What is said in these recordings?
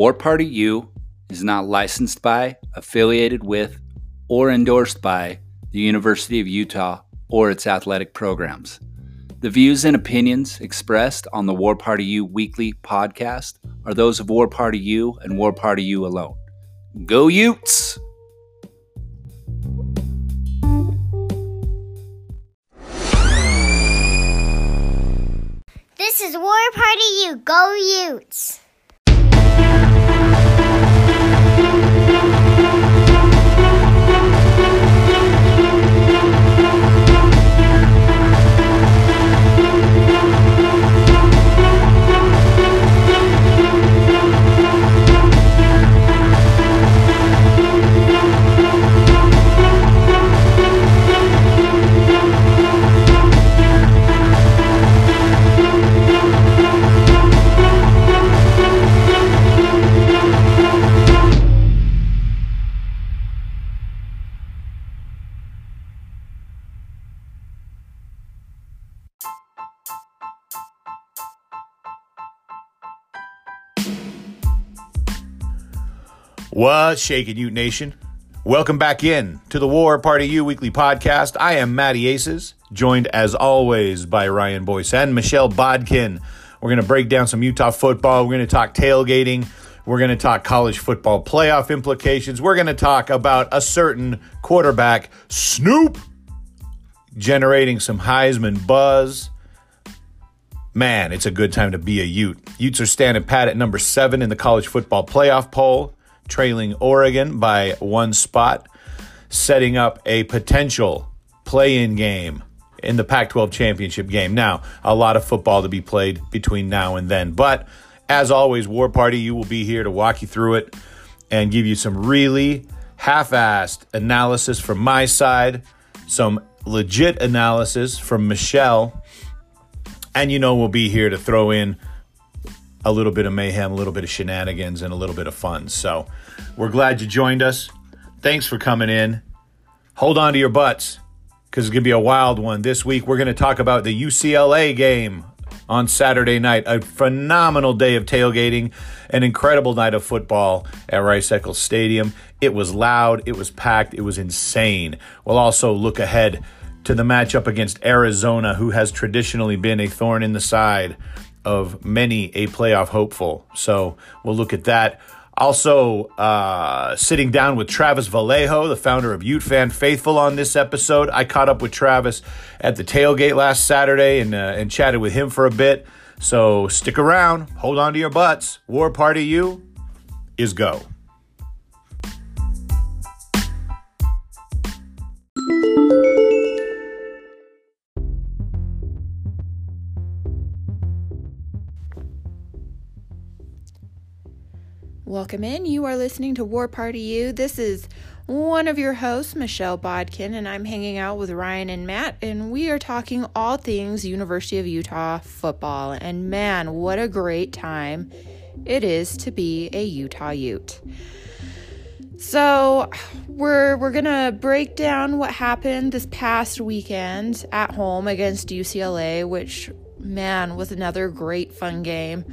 War Party U is not licensed by, affiliated with, or endorsed by the University of Utah or its athletic programs. The views and opinions expressed on the War Party U weekly podcast are those of War Party U and War Party U alone. Go Utes! This is War Party U. Go Utes! What's shaking, Ute Nation? Welcome back in to the War Party U Weekly Podcast. I am Matty Aces, joined as always by Ryan Boyce and Michelle Bodkin. We're going to break down some Utah football. We're going to talk tailgating. We're going to talk college football playoff implications. We're going to talk about a certain quarterback, Snoop, generating some Heisman buzz. Man, it's a good time to be a Ute. Utes are standing pat at number seven in the college football playoff poll trailing Oregon by one spot, setting up a potential play in game in the Pac 12 championship game. Now, a lot of football to be played between now and then. But as always, War Party, you will be here to walk you through it and give you some really half assed analysis from my side, some legit analysis from Michelle. And you know, we'll be here to throw in a little bit of mayhem, a little bit of shenanigans, and a little bit of fun. So we're glad you joined us. Thanks for coming in. Hold on to your butts because it's going to be a wild one. This week, we're going to talk about the UCLA game on Saturday night. A phenomenal day of tailgating, an incredible night of football at Rice Eccles Stadium. It was loud, it was packed, it was insane. We'll also look ahead to the matchup against Arizona, who has traditionally been a thorn in the side of many a playoff hopeful. So we'll look at that. Also, uh, sitting down with Travis Vallejo, the founder of Ute Fan Faithful, on this episode. I caught up with Travis at the tailgate last Saturday and, uh, and chatted with him for a bit. So stick around, hold on to your butts. War Party U is go. Welcome in. You are listening to War Party U. This is one of your hosts, Michelle Bodkin, and I'm hanging out with Ryan and Matt, and we are talking all things University of Utah football. And man, what a great time it is to be a Utah Ute. So, we're we're going to break down what happened this past weekend at home against UCLA, which man was another great fun game.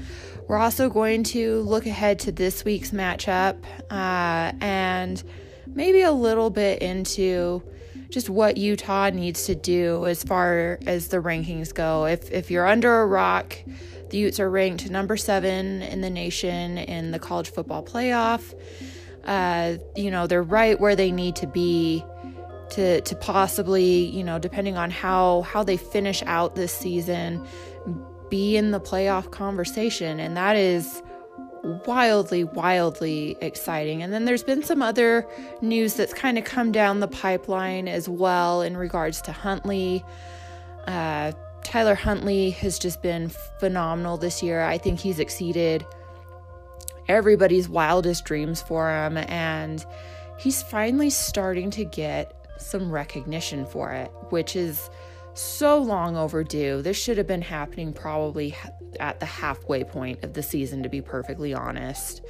We're also going to look ahead to this week's matchup uh, and maybe a little bit into just what Utah needs to do as far as the rankings go. If if you're under a rock, the Utes are ranked number seven in the nation in the college football playoff. Uh, you know they're right where they need to be to to possibly you know depending on how how they finish out this season be in the playoff conversation. And that is wildly, wildly exciting. And then there's been some other news that's kind of come down the pipeline as well in regards to Huntley. Uh, Tyler Huntley has just been phenomenal this year. I think he's exceeded everybody's wildest dreams for him. And he's finally starting to get some recognition for it, which is so long overdue. This should have been happening probably at the halfway point of the season, to be perfectly honest.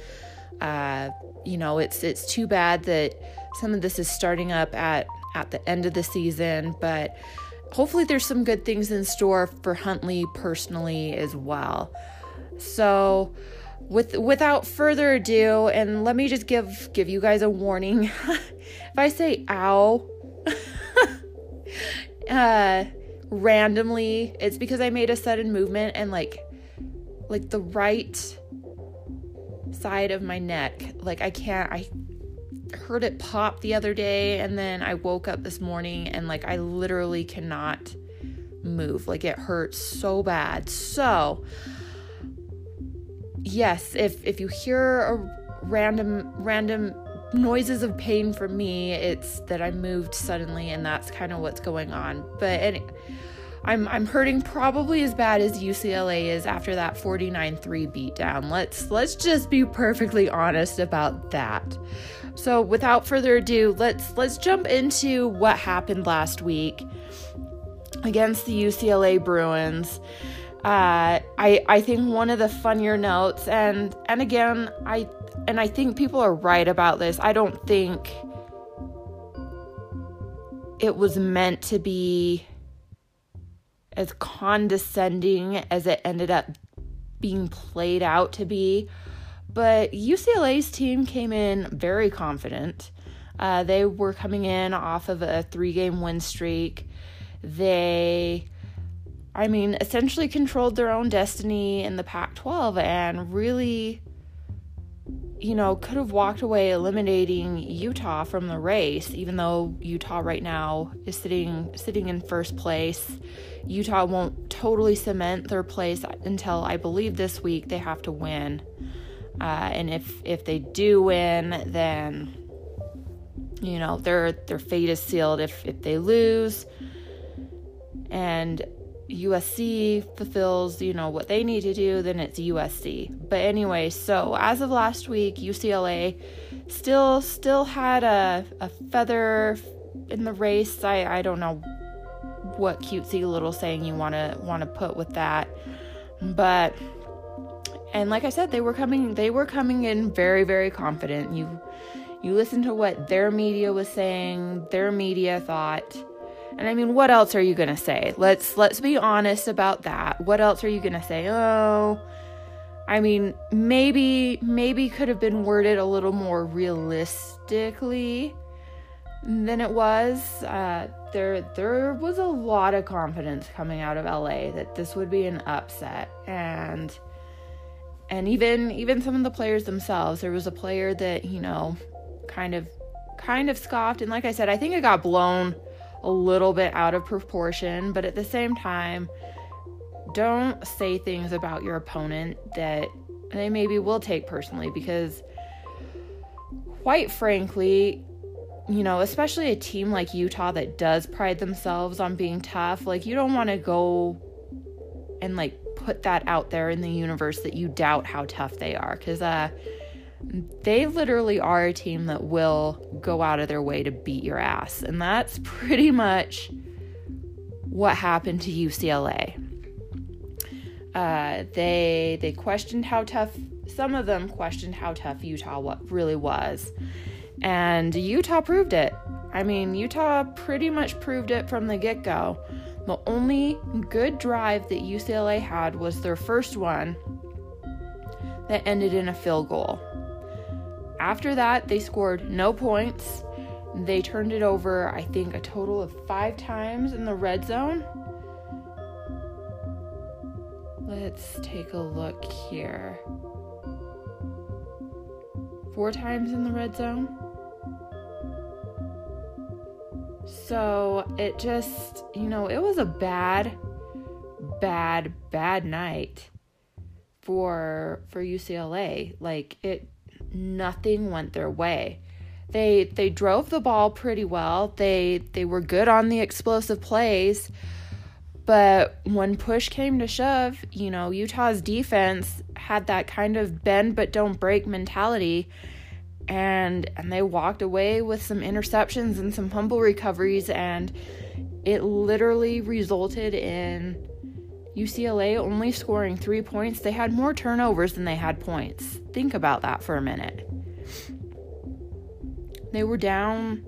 Uh, you know, it's it's too bad that some of this is starting up at at the end of the season, but hopefully there's some good things in store for Huntley personally as well. So, with without further ado, and let me just give give you guys a warning. if I say ow uh randomly, it's because I made a sudden movement and like like the right side of my neck. Like I can't I heard it pop the other day and then I woke up this morning and like I literally cannot move. Like it hurts so bad. So yes, if if you hear a random random noises of pain from me, it's that I moved suddenly and that's kind of what's going on. But any, I'm I'm hurting probably as bad as UCLA is after that 49-3 beatdown. Let's let's just be perfectly honest about that. So without further ado, let's let's jump into what happened last week against the UCLA Bruins. Uh, I I think one of the funnier notes, and and again, I and I think people are right about this. I don't think it was meant to be as condescending as it ended up being played out to be. But UCLA's team came in very confident. Uh, they were coming in off of a three game win streak. They, I mean, essentially controlled their own destiny in the Pac 12 and really you know, could have walked away eliminating Utah from the race, even though Utah right now is sitting sitting in first place. Utah won't totally cement their place until I believe this week they have to win. Uh, and if if they do win, then you know their their fate is sealed. If if they lose, and USC fulfills, you know, what they need to do, then it's USC. But anyway, so as of last week, UCLA still still had a, a feather in the race. I, I don't know what cutesy little saying you wanna wanna put with that. But and like I said, they were coming they were coming in very, very confident. You you listen to what their media was saying, their media thought and I mean, what else are you going to say? Let's let's be honest about that. What else are you going to say? Oh, I mean, maybe maybe could have been worded a little more realistically than it was. Uh, there there was a lot of confidence coming out of LA that this would be an upset and and even even some of the players themselves there was a player that you know kind of kind of scoffed and like I said I think it got blown a little bit out of proportion, but at the same time, don't say things about your opponent that they maybe will take personally because, quite frankly, you know, especially a team like Utah that does pride themselves on being tough, like, you don't want to go and like put that out there in the universe that you doubt how tough they are because, uh, they literally are a team that will go out of their way to beat your ass. And that's pretty much what happened to UCLA. Uh, they they questioned how tough some of them questioned how tough Utah what really was. And Utah proved it. I mean, Utah pretty much proved it from the get-go. The only good drive that UCLA had was their first one that ended in a field goal. After that, they scored no points. They turned it over, I think, a total of five times in the red zone. Let's take a look here. Four times in the red zone. So it just, you know, it was a bad, bad, bad night for for UCLA. Like it nothing went their way. They they drove the ball pretty well. They they were good on the explosive plays. But when push came to shove, you know, Utah's defense had that kind of bend but don't break mentality and and they walked away with some interceptions and some fumble recoveries and it literally resulted in UCLA only scoring three points, they had more turnovers than they had points. Think about that for a minute. They were down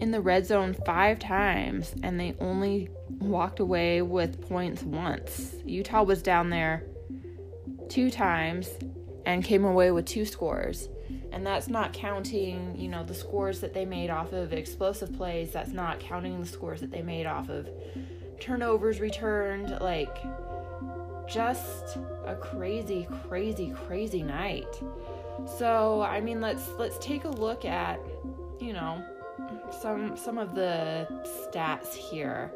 in the red zone five times and they only walked away with points once. Utah was down there two times and came away with two scores. And that's not counting, you know, the scores that they made off of explosive plays. That's not counting the scores that they made off of turnovers returned. Like, just a crazy, crazy, crazy night. So, I mean, let's let's take a look at, you know, some some of the stats here.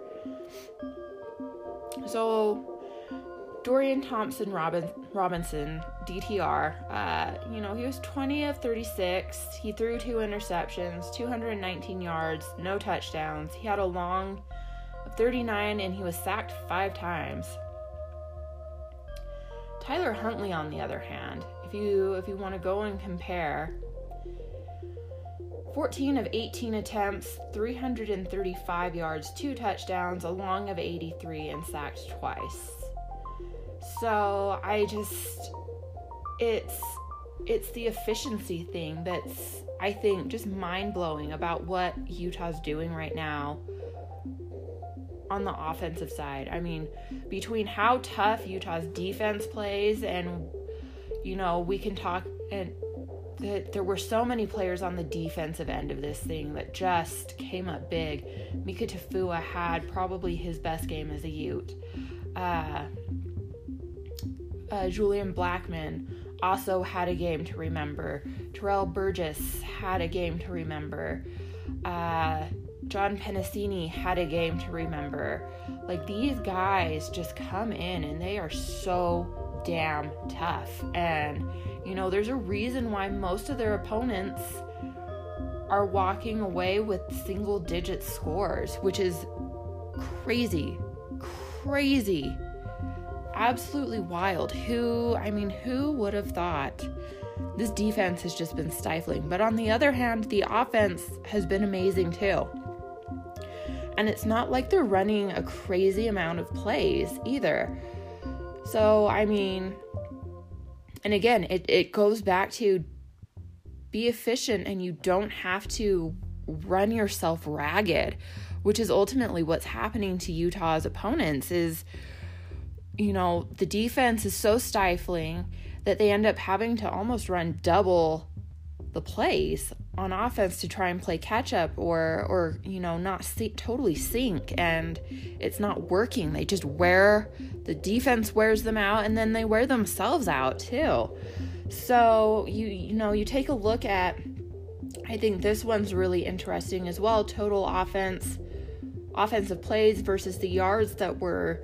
So, Dorian Thompson Robin, Robinson, DTR, uh, you know, he was 20 of 36. He threw two interceptions, 219 yards, no touchdowns. He had a long 39 and he was sacked five times. Tyler Huntley, on the other hand, if you if you want to go and compare, 14 of 18 attempts, 335 yards, two touchdowns, a long of 83, and sacked twice. So I just it's it's the efficiency thing that's I think just mind blowing about what Utah's doing right now on the offensive side. I mean, between how tough Utah's defense plays and you know, we can talk and that there were so many players on the defensive end of this thing that just came up big. Mika Tafua had probably his best game as a Ute. Uh, uh, Julian Blackmon also had a game to remember. Terrell Burgess had a game to remember. Uh, John Penisini had a game to remember. Like these guys just come in and they are so damn tough. And, you know, there's a reason why most of their opponents are walking away with single digit scores, which is crazy. Crazy absolutely wild. Who, I mean, who would have thought? This defense has just been stifling. But on the other hand, the offense has been amazing too. And it's not like they're running a crazy amount of plays either. So, I mean, and again, it, it goes back to be efficient and you don't have to run yourself ragged, which is ultimately what's happening to Utah's opponents is you know, the defense is so stifling that they end up having to almost run double the plays on offense to try and play catch up or or you know not see, totally sink and it's not working they just wear the defense wears them out and then they wear themselves out too so you you know you take a look at I think this one's really interesting as well total offense offensive plays versus the yards that were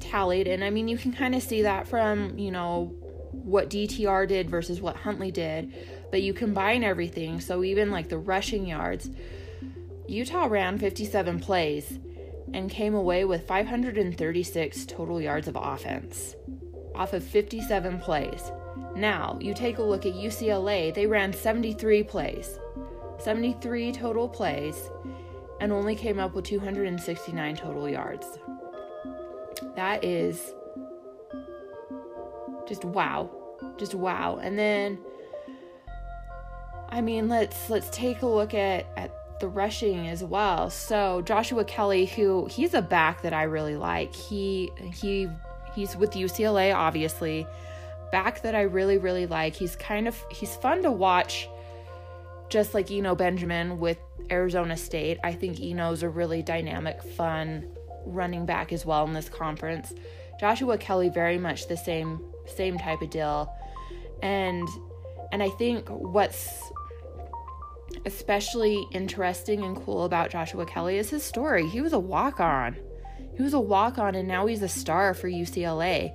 tallied. And I mean, you can kind of see that from, you know, what DTR did versus what Huntley did. But you combine everything. So even like the rushing yards, Utah ran 57 plays and came away with 536 total yards of offense off of 57 plays. Now, you take a look at UCLA, they ran 73 plays, 73 total plays, and only came up with 269 total yards. That is just wow. Just wow. And then I mean, let's let's take a look at at the rushing as well. So, Joshua Kelly who he's a back that I really like. He he he's with UCLA obviously. Back that I really really like. He's kind of he's fun to watch just like Eno Benjamin with Arizona State. I think Eno's a really dynamic, fun running back as well in this conference. Joshua Kelly very much the same same type of deal. And and I think what's especially interesting and cool about Joshua Kelly is his story. He was a walk-on. He was a walk-on and now he's a star for UCLA.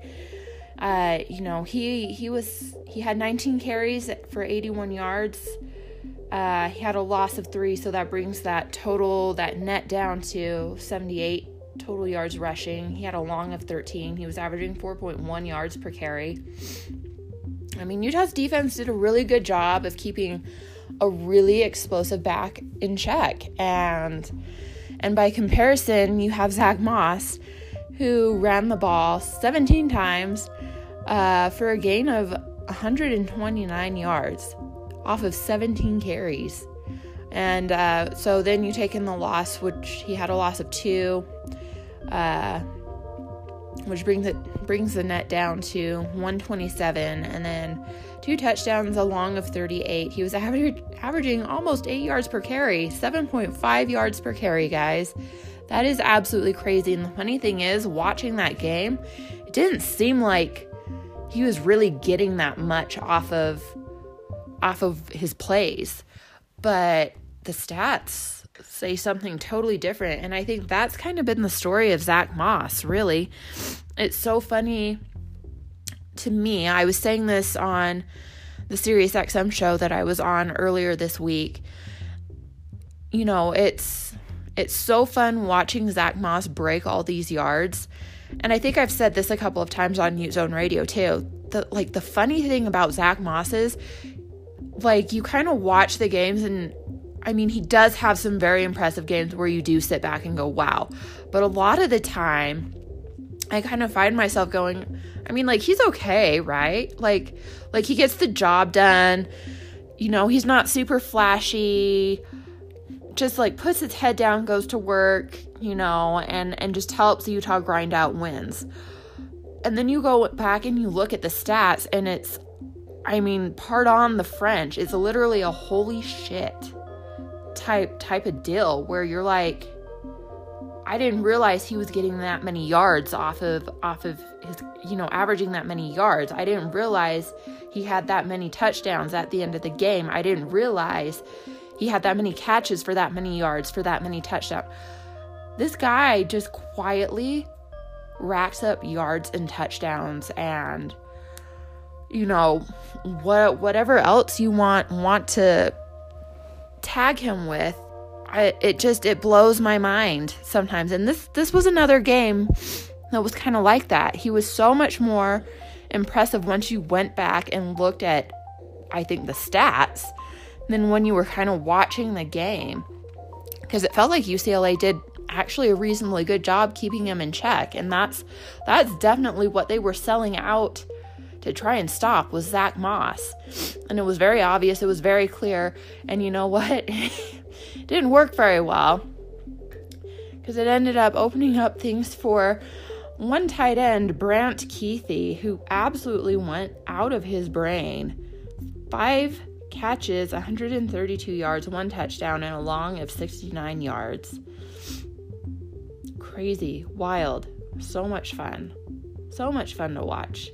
Uh, you know, he he was he had 19 carries for 81 yards. Uh, he had a loss of three, so that brings that total, that net down to 78 total yards rushing. He had a long of 13. He was averaging 4.1 yards per carry. I mean, Utah's defense did a really good job of keeping a really explosive back in check. And and by comparison, you have Zach Moss, who ran the ball 17 times uh, for a gain of 129 yards off of 17 carries. And uh, so then you take in the loss, which he had a loss of two uh, which brings it brings the net down to 127 and then two touchdowns along of 38. He was averaging almost 8 yards per carry, 7.5 yards per carry, guys. That is absolutely crazy. And the funny thing is, watching that game, it didn't seem like he was really getting that much off of off of his plays. But the stats say something totally different. And I think that's kind of been the story of Zach Moss, really. It's so funny to me. I was saying this on the Sirius XM show that I was on earlier this week. You know, it's it's so fun watching Zach Moss break all these yards. And I think I've said this a couple of times on Mute Zone Radio too. The like the funny thing about Zach Moss is like you kind of watch the games and I mean, he does have some very impressive games where you do sit back and go, wow. But a lot of the time, I kind of find myself going, I mean, like he's okay, right? Like like he gets the job done. You know, he's not super flashy. Just like puts his head down, goes to work, you know, and and just helps Utah grind out wins. And then you go back and you look at the stats and it's I mean, pardon the French, it's literally a holy shit type type of deal where you're like I didn't realize he was getting that many yards off of off of his you know averaging that many yards. I didn't realize he had that many touchdowns at the end of the game. I didn't realize he had that many catches for that many yards for that many touchdowns. This guy just quietly racks up yards and touchdowns and you know what whatever else you want want to tag him with I, it just it blows my mind sometimes and this this was another game that was kind of like that he was so much more impressive once you went back and looked at i think the stats than when you were kind of watching the game because it felt like ucla did actually a reasonably good job keeping him in check and that's that's definitely what they were selling out to try and stop was Zach Moss. And it was very obvious, it was very clear. And you know what? didn't work very well because it ended up opening up things for one tight end, Brant Kuithe, who absolutely went out of his brain. Five catches, 132 yards, one touchdown, and a long of 69 yards. Crazy, wild, so much fun. So much fun to watch.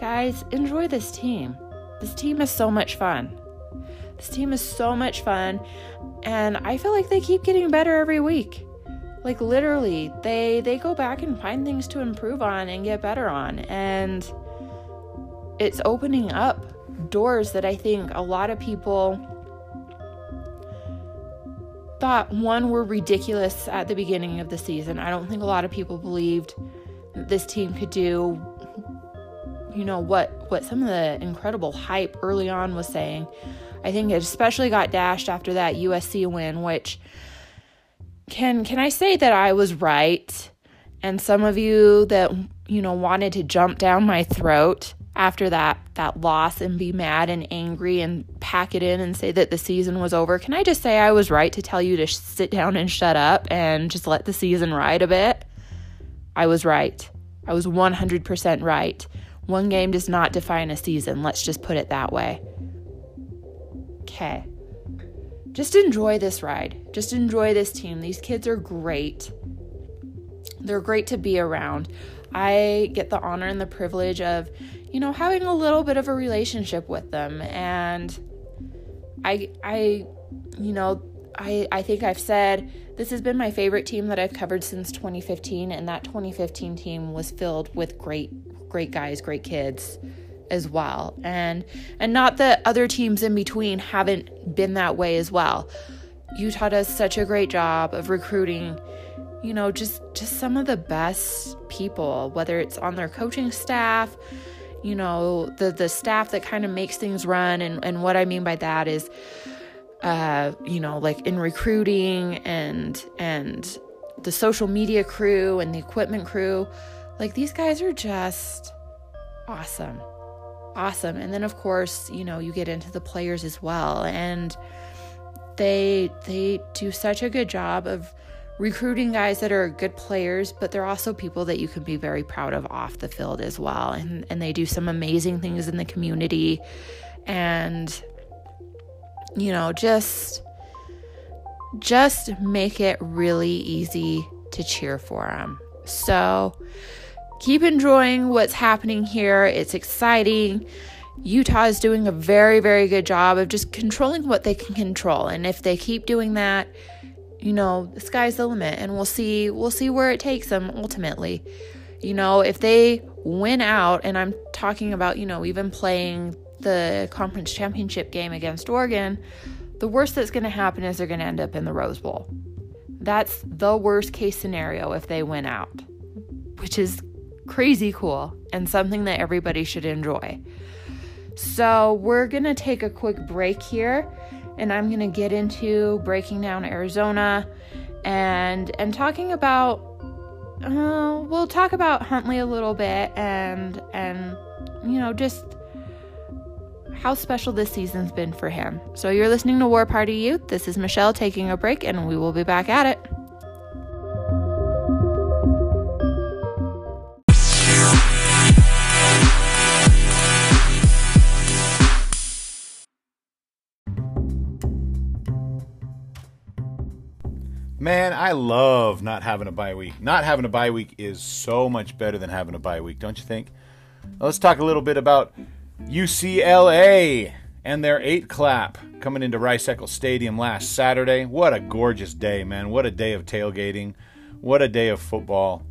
Guys, enjoy this team. This team is so much fun. This team is so much fun, and I feel like they keep getting better every week. Like literally, they they go back and find things to improve on and get better on, and it's opening up doors that I think a lot of people thought one were ridiculous at the beginning of the season. I don't think a lot of people believed this team could do you know what what some of the incredible hype early on was saying. I think it especially got dashed after that USC win, which can can I say that I was right? And some of you that you know wanted to jump down my throat after that that loss and be mad and angry and pack it in and say that the season was over. Can I just say I was right to tell you to sit down and shut up and just let the season ride a bit? I was right. I was 100% right. One game does not define a season. Let's just put it that way. Okay. Just enjoy this ride. Just enjoy this team. These kids are great. They're great to be around. I get the honor and the privilege of, you know, having a little bit of a relationship with them and I I you know, I I think I've said this has been my favorite team that I've covered since 2015 and that 2015 team was filled with great great guys, great kids as well. And and not that other teams in between haven't been that way as well. Utah does such a great job of recruiting, you know, just just some of the best people, whether it's on their coaching staff, you know, the the staff that kind of makes things run and and what I mean by that is uh, you know, like in recruiting and and the social media crew and the equipment crew like these guys are just awesome. Awesome. And then of course, you know, you get into the players as well and they they do such a good job of recruiting guys that are good players, but they're also people that you can be very proud of off the field as well. And, and they do some amazing things in the community. And, you know, just just make it really easy to cheer for them. So keep enjoying what's happening here. It's exciting. Utah is doing a very, very good job of just controlling what they can control. And if they keep doing that, you know, the sky's the limit and we'll see we'll see where it takes them ultimately. You know, if they win out and I'm talking about, you know, even playing the conference championship game against Oregon, the worst that's going to happen is they're going to end up in the Rose Bowl. That's the worst case scenario if they win out, which is crazy cool and something that everybody should enjoy. So, we're going to take a quick break here and I'm going to get into breaking down Arizona and and talking about uh, we'll talk about Huntley a little bit and and you know just how special this season's been for him. So you're listening to War Party U. This is Michelle taking a break and we will be back at it. Man, I love not having a bye week. Not having a bye week is so much better than having a bye week, don't you think? Let's talk a little bit about UCLA and their eight clap coming into Rice Eccles Stadium last Saturday. What a gorgeous day, man. What a day of tailgating. What a day of football.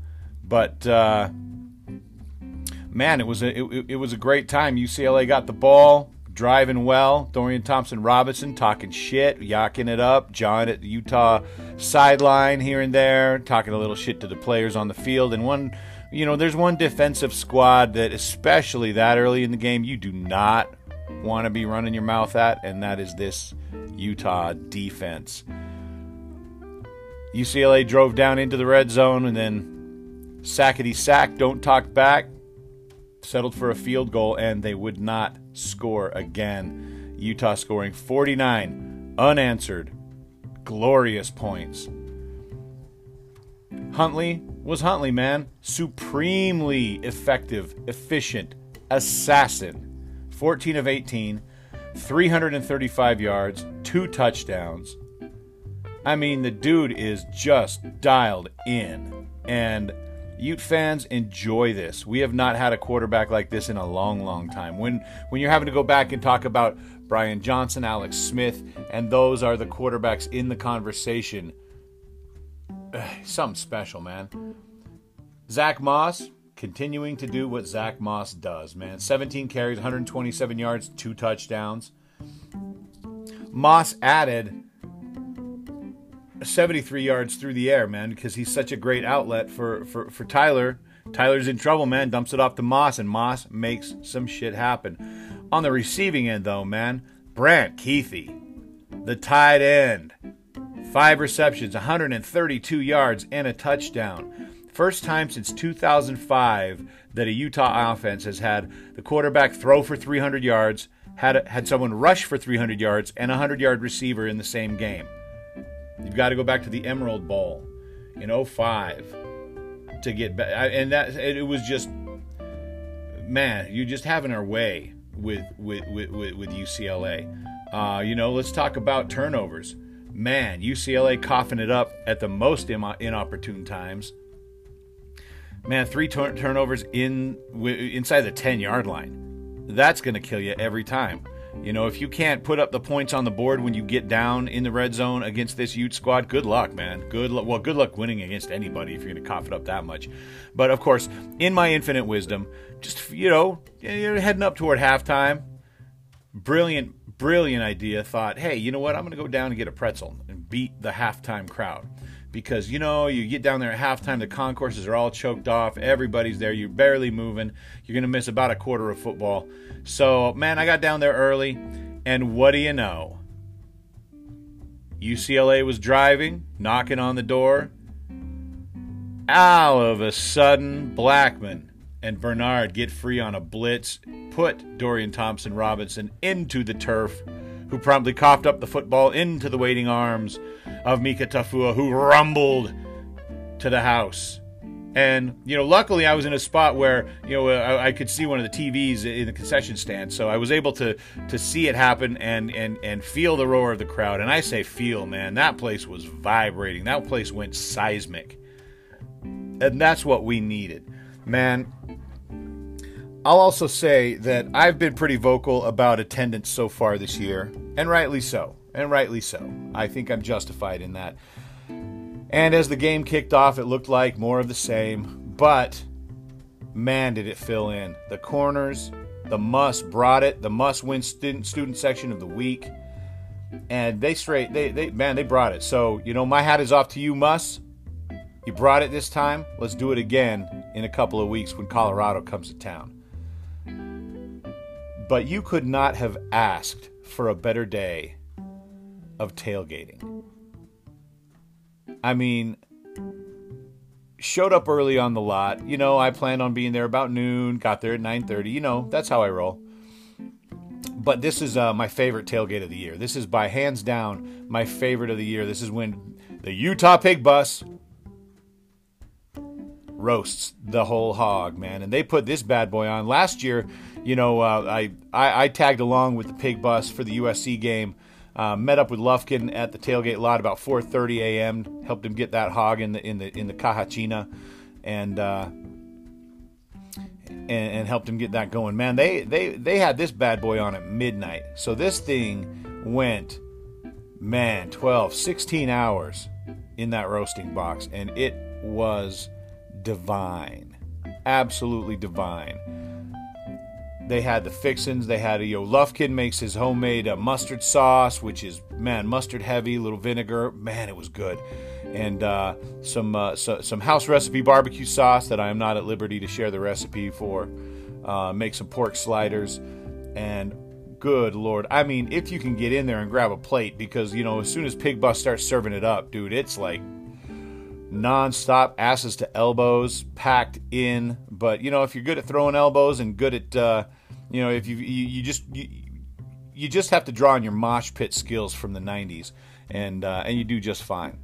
But uh, man, it was a it, it was a great time. UCLA got the ball driving well. Dorian Thompson Robinson talking shit, yakking it up. John at the Utah sideline here and there, talking a little shit to the players on the field. And one, you know, there's one defensive squad that, especially that early in the game, you do not want to be running your mouth at, and that is this Utah defense. UCLA drove down into the red zone and then sackety sack, don't talk back, settled for a field goal, and they would not score again. Utah scoring 49 unanswered, glorious points. Huntley was Huntley, man. Supremely effective, efficient, assassin. 14 of 18, 335 yards, two touchdowns. I mean, the dude is just dialed in. And Ute fans, enjoy this. We have not had a quarterback like this in a long, long time. When when you're having to go back and talk about Brian Johnson, Alex Smith, and those are the quarterbacks in the conversation, eh, something special, man. Zach Moss continuing to do what Zach Moss does, man. 17 carries, 127 yards, two touchdowns. Moss added 73 yards through the air, man, because he's such a great outlet for, for, for Tyler. Tyler's in trouble, man. Dumps it off to Moss, and Moss makes some shit happen. On the receiving end, though, man, Brant Kuithe, the tight end, five receptions, 132 yards, and a touchdown. First time since 2005 that a Utah offense has had the quarterback throw for 300 yards, had had someone rush for 300 yards, and a 100 yard receiver in the same game. You've got to go back to the Emerald Bowl in 05 to get back. And that it was just, man, you're just having our way with with with, with UCLA. Uh, you know, let's talk about turnovers. Man, UCLA coughing it up at the most inopportune times. Man, three turnovers in inside the 10 yard line. That's going to kill you every time. You know, if you can't put up the points on the board when you get down in the red zone against this Ute squad, good luck, man. Good luck. Well, good luck winning against anybody if you're going to cough it up that much. But of course, in my infinite wisdom, just you know, you're heading up toward halftime. Brilliant, brilliant idea. Thought, hey, you know what? I'm going to go down and get a pretzel and beat the halftime crowd because you know you get down there at halftime the concourses are all choked off everybody's there you're barely moving you're going to miss about a quarter of football. So man i got down there early and what do you know? Ucla was driving knocking on the door. All of a sudden blackmon and bernard get free on a blitz put dorian thompson robinson into the turf who promptly coughed up the football into the waiting arms of Mika Tafua, who rumbled to the house. And you know, luckily I was in a spot where you know I, I, could see one of the TVs in the concession stand, so I was able to to see it happen and and and feel the roar of the crowd. And I say feel, man, that place was vibrating. That place went seismic, and that's what we needed, man. I'll also say that I've been pretty vocal about attendance so far this year, and rightly so. And rightly so. I think I'm justified in that. And as the game kicked off, it looked like more of the same, but man, did it fill in. The corners, the Muss brought it. The Muss win student, student section of the week. And they straight, they, they, man, they brought it. So, you know, my hat is off to you, Muss. You brought it this time. Let's do it again in a couple of weeks when Colorado comes to town. But you could not have asked for a better day of tailgating. I mean, showed up early on the lot. You know, I planned on being there about noon, got there at 9:30. You know, that's how I roll. But this is uh, my favorite tailgate of the year. This is by hands down my favorite of the year. This is when the Utah Pig Bus roasts the whole hog, man. And they put this bad boy on last year you know, uh, I, I, I tagged along with the pig bus for the USC game. Uh, met up with Lufkin at the tailgate lot about 4:30 a.m. Helped him get that hog in the in the in the Caja China, and, uh, and and helped him get that going. Man, they they they had this bad boy on at midnight. So this thing went, man, 12, 16 hours in that roasting box, and it was divine, absolutely divine. They had the fixins. They had a Yo Lufkin makes his homemade uh, mustard sauce, which is man mustard heavy, little vinegar. Man, it was good, and uh, some uh, so, some house recipe barbecue sauce that I am not at liberty to share the recipe for. Uh, make some pork sliders, and good lord, I mean, if you can get in there and grab a plate, because you know as soon as Pig Bus starts serving it up, dude, it's like non-stop asses to elbows packed in but you know if you're good at throwing elbows and good at uh, you know, if you you, you just you, you just have to draw on your mosh pit skills from the '90s, and uh, and you do just fine.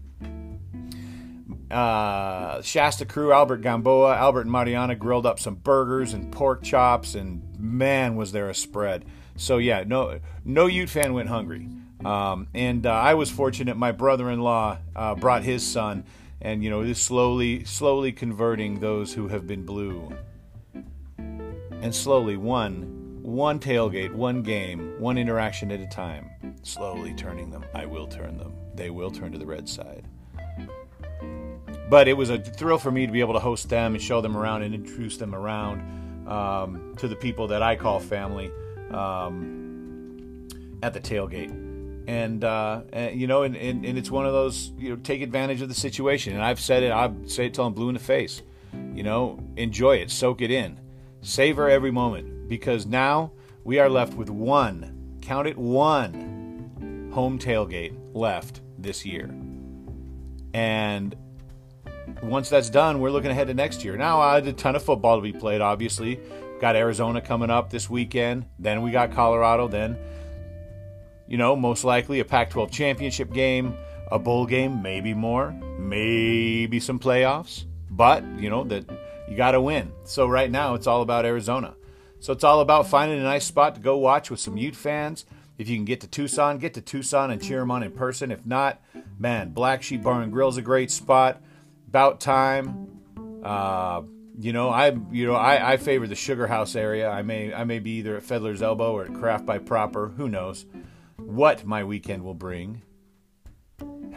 Uh, Shasta crew, Albert Gamboa, Albert and Mariana grilled up some burgers and pork chops, and man, was there a spread. So yeah, no no Ute fan went hungry. Um, and uh, I was fortunate. My brother-in-law uh, brought his son, and you know, is slowly slowly converting those who have been blue and slowly one, one tailgate, one game, one interaction at a time, slowly turning them. I will turn them. They will turn to the red side. But it was a thrill for me to be able to host them and show them around and introduce them around um, to the people that I call family um, at the tailgate. And, uh, and you know, and, and, and, it's one of those, you know, take advantage of the situation. And I've said it, I've said it till I'm blue in the face. You know, enjoy it, soak it in. Savor every moment because now we are left with one, count it one, home tailgate left this year. And once that's done, we're looking ahead to next year. Now, I had a ton of football to be played, obviously. Got Arizona coming up this weekend. Then we got Colorado. Then, you know, most likely a Pac 12 championship game, a bowl game, maybe more, maybe some playoffs. But, you know, that you got to win. So right now, it's all about Arizona. So it's all about finding a nice spot to go watch with some Ute fans. If you can get to Tucson, get to Tucson and cheer them on in person. If not, man, Black Sheep Bar and Grill is a great spot. About time. Uh, you know, I you know I, I favor the Sugar House area. I may I may be either at Fiddler's Elbow or at Craft by Proper. Who knows what my weekend will bring?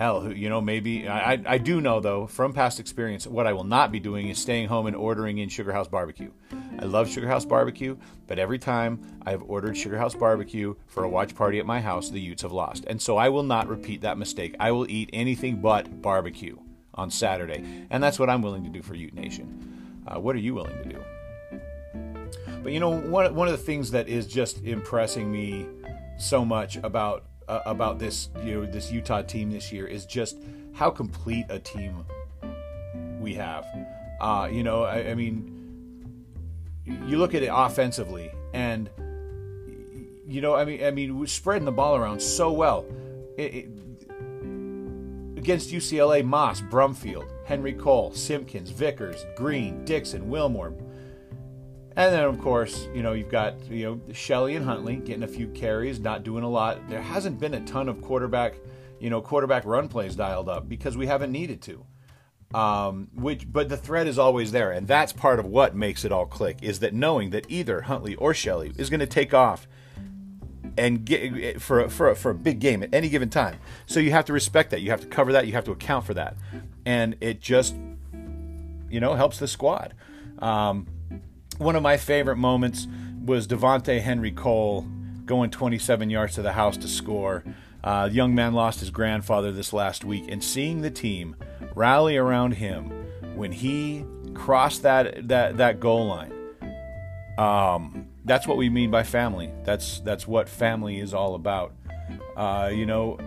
Hell, you know, maybe I, I do know though from past experience what I will not be doing is staying home and ordering in Sugar House Barbecue. I love Sugar House Barbecue, but every time I have ordered Sugar House Barbecue for a watch party at my house, the Utes have lost, and so I will not repeat that mistake. I will eat anything but barbecue on Saturday, and that's what I'm willing to do for Ute Nation. Uh, what are you willing to do? But you know, one one of the things that is just impressing me so much about uh, about this you know this Utah team this year is just how complete a team we have. Uh, you know, I, I, mean, you look at it offensively, and you know, I mean, I mean, we're spreading the ball around so well. It, it, against UCLA, Moss, Brumfield, Henry Cole, Simpkins, Vickers, Green, Dixon, Wilmore. And then, of course, you know, you've got, you know, Shelley and Huntley getting a few carries, not doing a lot. There hasn't been a ton of quarterback, you know, quarterback run plays dialed up because we haven't needed to. Um, which, but the threat is always there, and that's part of what makes it all click. Is that knowing that either Huntley or Shelley is going to take off and get for a, for a, for a big game at any given time. So you have to respect that. You have to cover that. You have to account for that, and it just you know helps the squad. Um, one of my favorite moments was Devonte Henry Cole going 27 yards to the house to score. Uh, the young man lost his grandfather this last week, and seeing the team rally around him when he crossed that that that goal line. Um, that's what we mean by family. That's that's what family is all about. Uh, you know,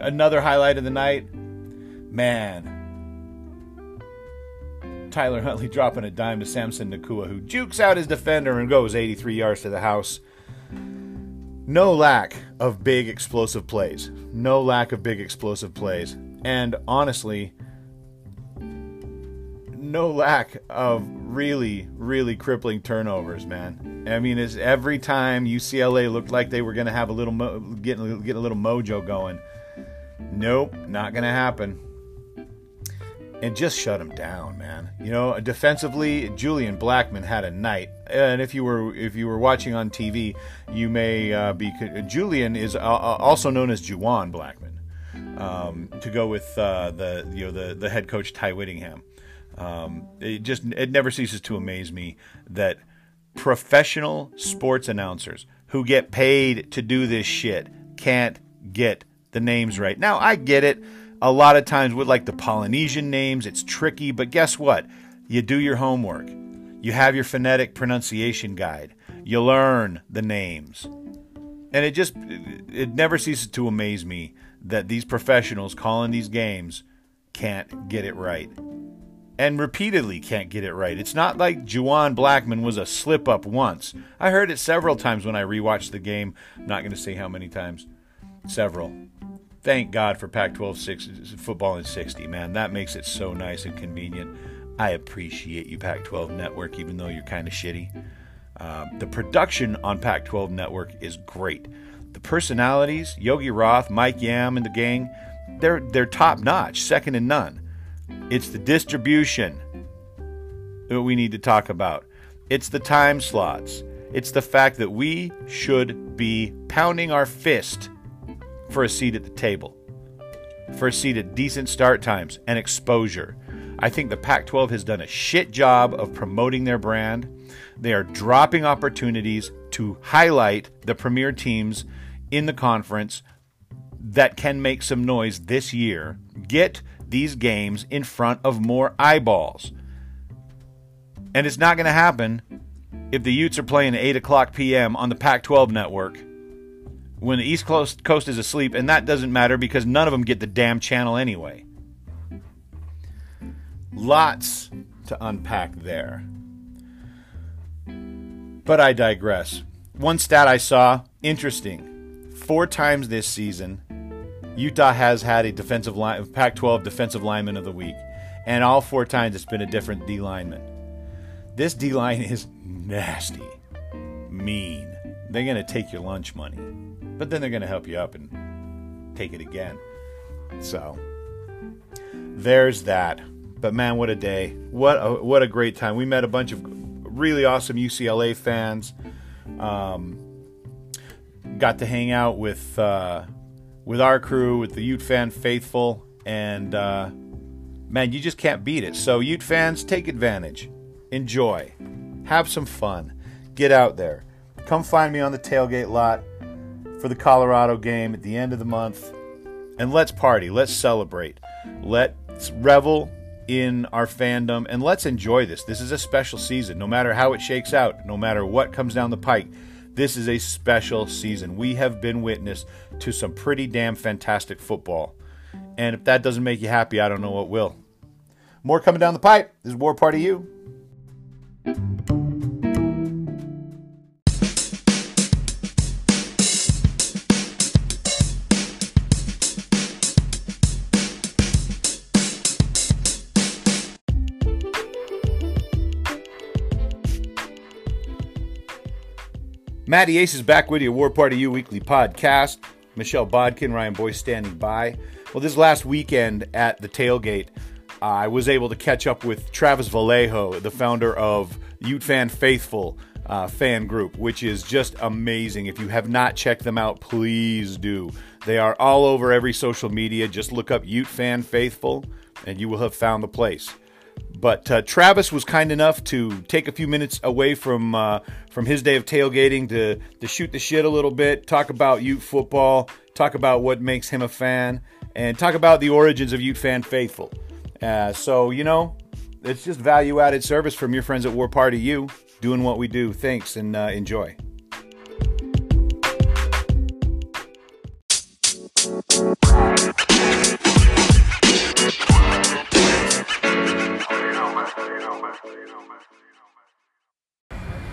another highlight of the night, man. Tyler Huntley dropping a dime to Samson Nacua, who jukes out his defender and goes 83 yards to the house. No lack of big explosive plays. No lack of big explosive plays. And honestly, no lack of really, really crippling turnovers, man. I mean, it's every time UCLA looked like they were going to have a little mo- getting a little mojo going. Nope, not going to happen. And just shut him down, man. You know, defensively, Julian Blackmon had a night. And if you were if you were watching on TV, you may uh, be Julian is uh, also known as Juwan Blackmon, um, to go with uh, the you know the the head coach Ty Whittingham. Um, it just it never ceases to amaze me that professional sports announcers who get paid to do this shit can't get the names right. Now I get it. A lot of times with like the Polynesian names, it's tricky, but guess what? You do your homework. You have your phonetic pronunciation guide. You learn the names. And it just it never ceases to amaze me that these professionals calling these games can't get it right and repeatedly can't get it right. It's not like Juwan Blackmon was a slip up once. I heard it several times when I rewatched the game. I'm not going to say how many times. Several. Thank God for Pac 12 six, football in 60, man. That makes it so nice and convenient. I appreciate you, Pac 12 Network, even though you're kind of shitty. Uh, the production on Pac 12 Network is great. The personalities, Yogi Roth, Mike Yam, and the gang, they're, they're top notch, second to none. It's the distribution that we need to talk about. It's the time slots. It's the fact that we should be pounding our fist for a seat at the table, for a seat at decent start times and exposure. I think the Pac 12 has done a shit job of promoting their brand. They are dropping opportunities to highlight the premier teams in the conference that can make some noise this year. Get these games in front of more eyeballs. And it's not going to happen if the Utes are playing at 8 o'clock p.m. on the Pac 12 network when the East Coast, Coast is asleep, and that doesn't matter because none of them get the damn channel anyway. Lots to unpack there. But I digress. One stat I saw, interesting. Four times this season, Utah has had a defensive line, Pac-12 defensive lineman of the week, and all four times it's been a different D lineman. This D line is nasty, mean. They're gonna take your lunch money, but then they're gonna help you up and take it again. So there's that. But man, what a day! What a what a great time. We met a bunch of really awesome UCLA fans. Um, got to hang out with. Uh, with our crew, with the Ute fan faithful, and uh, man, you just can't beat it. So, Ute fans, take advantage, enjoy, have some fun, get out there. Come find me on the tailgate lot for the Colorado game at the end of the month, and let's party, let's celebrate, let's revel in our fandom, and let's enjoy this. This is a special season, no matter how it shakes out, no matter what comes down the pike. This is a special season. We have been witness to some pretty damn fantastic football. And if that doesn't make you happy, I don't know what will. More coming down the pipe. This is War Party U. Matty Ace is back with you, War Party U Weekly Podcast. Michelle Bodkin, Ryan Boyce standing by. Well, this last weekend at the tailgate, uh, I was able to catch up with Travis Vallejo, the founder of Ute Fan Faithful uh, fan group, which is just amazing. If you have not checked them out, please do. They are all over every social media. Just look up Ute Fan Faithful, and you will have found the place. But uh, Travis was kind enough to take a few minutes away from uh, from his day of tailgating to to shoot the shit a little bit, talk about Ute football, talk about what makes him a fan, and talk about the origins of Ute Fan Faithful. Uh, so you know, it's just value added service from your friends at War Party U, doing what we do. Thanks and uh, enjoy.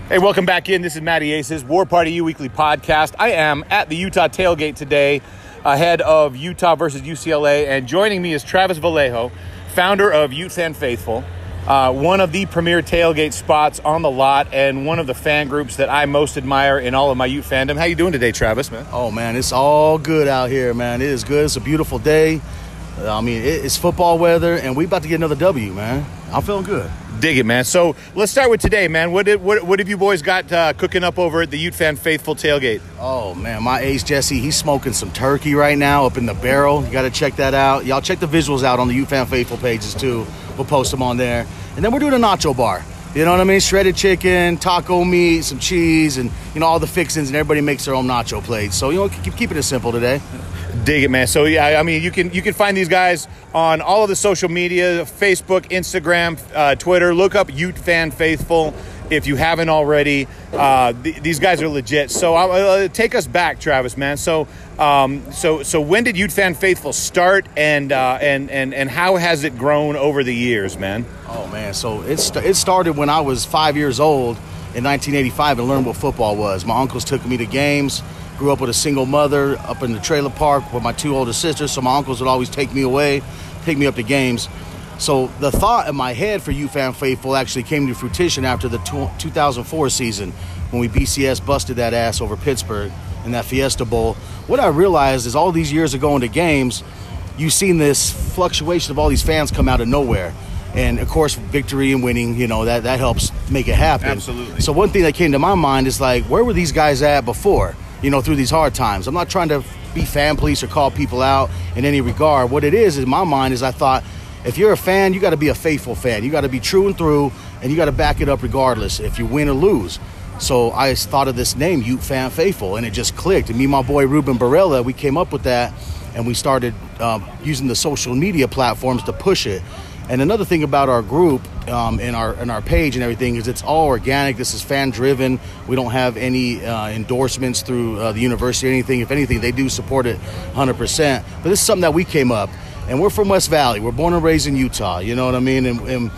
Hey, welcome back in. This is Matty Aces, War Party U Weekly Podcast. I am at the Utah tailgate today, ahead of Utah versus UCLA, and joining me is Travis Vallejo, founder of Ute Fan Faithful, uh, one of the premier tailgate spots on the lot, and one of the fan groups that I most admire in all of my Ute fandom. How you doing today, Travis? Man, Oh man, it's all good out here, man. It is good. It's a beautiful day. I mean, it's football weather, and we about to get another W, man. I'm feeling good. dig it, man. So let's start with today, man. What did what, what have you boys got uh, cooking up over at the Ute Fan Faithful tailgate? Oh man, my ace Jesse, he's smoking some turkey right now up in the barrel. You got to check that out. Y'all check the visuals out on the UFan Faithful pages too. We'll post them on there. And then we're doing a nacho bar. You know what I mean? Shredded chicken, taco meat, some cheese, and you know all the fixings, and everybody makes their own nacho plates. So you know, keep keeping it simple today. Dig it, man. So yeah, I mean, you can you can find these guys on all of the social media: Facebook, Instagram, uh, Twitter. Look up Ute Fan Faithful if you haven't already. Uh, th- these guys are legit. So uh, take us back, Travis, man. So um, so so when did Ute Fan Faithful start, and uh, and and and how has it grown over the years, man? Oh man, so it st- it started when I was five years old in 1985 and learned what football was. My uncles took me to games. Grew up with a single mother up in the trailer park with my two older sisters, so my uncles would always take me away, take me up to games. So the thought in my head for you fan faithful actually came to fruition after the 2004 season when we BCS busted that ass over Pittsburgh in that Fiesta Bowl. What I realized is all these years of going to games, you've seen this fluctuation of all these fans come out of nowhere. And of course, victory and winning, you know, that, that helps make it happen. Absolutely. So one thing that came to my mind is like, where were these guys at before? You know, through these hard times. I'm not trying to be fan police or call people out in any regard. What it is in my mind is I thought, if you're a fan, you got to be a faithful fan. You got to be true and through, and you got to back it up regardless if you win or lose. So I thought of this name, Ute Fan Faithful, and it just clicked. And me and my boy Ruben Barella, we came up with that, and we started um, using the social media platforms to push it. And another thing about our group um, and our and our page and everything is it's all organic. This is fan driven. We don't have any uh, endorsements through uh, the university or anything. If anything, they do support it 100%. But this is something that we came up, and we're from West Valley. We're born and raised in Utah. You know what I mean? And, and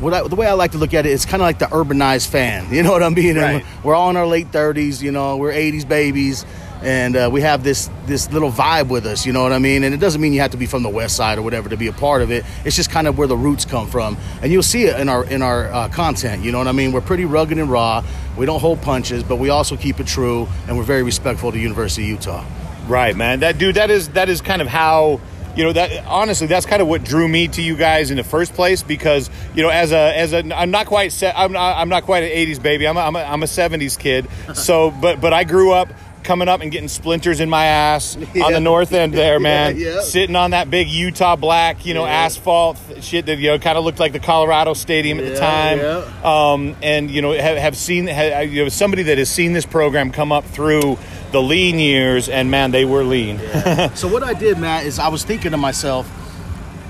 what I, the way I like to look at it, it's kind of like the urbanized fan. You know what I mean? Right. we're, we're all in our late 30s. You know, we're 80s babies, and uh, we have this this little vibe with us. You know what I mean? And it doesn't mean you have to be from the West Side or whatever to be a part of it. It's just kind of where the roots come from, and you'll see it in our in our uh, content. You know what I mean? We're pretty rugged and raw. We don't hold punches, but we also keep it true, and we're very respectful to University of Utah. Right, man. That dude. That is that is kind of how you know that. Honestly, that's kind of what drew me to you guys in the first place because you know as a as a I'm not quite set. I'm not, I'm not quite an '80s baby. I'm a, I'm a, I'm a '70s kid. So, but but I grew up. Coming up and getting splinters in my ass on the north end there, man. Yeah, yeah. Sitting on that big Utah black, you know, Yeah. asphalt shit that you know kind of looked like the Colorado Stadium at the time. yeah. Um, and you know have, have seen have, you know somebody that has seen this program come up through the lean years, and man, they were lean. so what I did, Matt, is I was thinking to myself,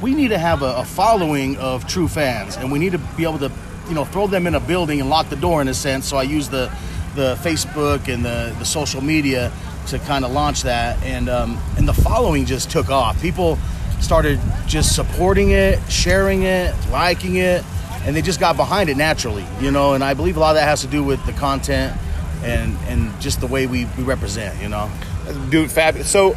we need to have a, a following of true fans, and we need to be able to, you know, throw them in a building and lock the door in a sense. So I used the the Facebook and the the social media to kind of launch that, and um, and the following just took off. People started just supporting it, sharing it, liking it, and they just got behind it naturally, you know. And I believe a lot of that has to do with the content and and just the way we, we represent, you know. Dude, fabulous. So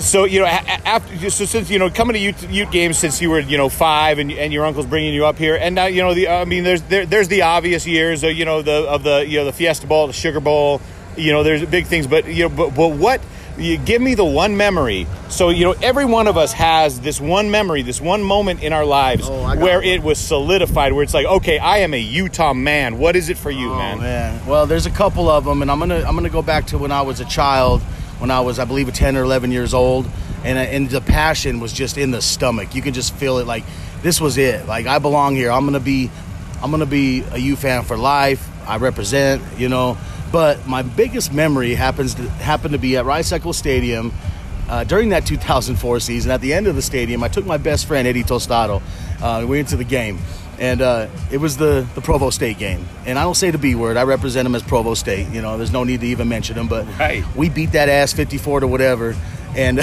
so you know, after so since you know coming to Ute, Ute games since you were you know five and, and your uncle's bringing you up here, and now you know the I mean there's there, there's the obvious years, uh, you know the of the you know the Fiesta Bowl, the Sugar Bowl, you know there's big things, but you know but, but what you give me the one memory. So you know every one of us has this one memory, this one moment in our lives Oh, where one. it was solidified, where it's like okay, I am a Utah man. What is it for you, Oh, man? man. Well, there's a couple of them, and I'm gonna I'm gonna go back to when I was a child, when I was I believe 10 or 11 years old, and uh, and the passion was just in the stomach. You can just feel it. Like this was it. Like I belong here. I'm gonna be, I'm gonna be a U fan for life. I represent, you know. But my biggest memory happens to happened to be at Rice Eccles Stadium. Uh, during that 2004 season, at the end of the stadium, I took my best friend Eddie Tostado. Uh, we went to the game, and uh, it was the the Provo State game. And I don't say the B word; I represent him as Provo State. You know, there's no need to even mention him. But Right. we beat that ass 54 to whatever, and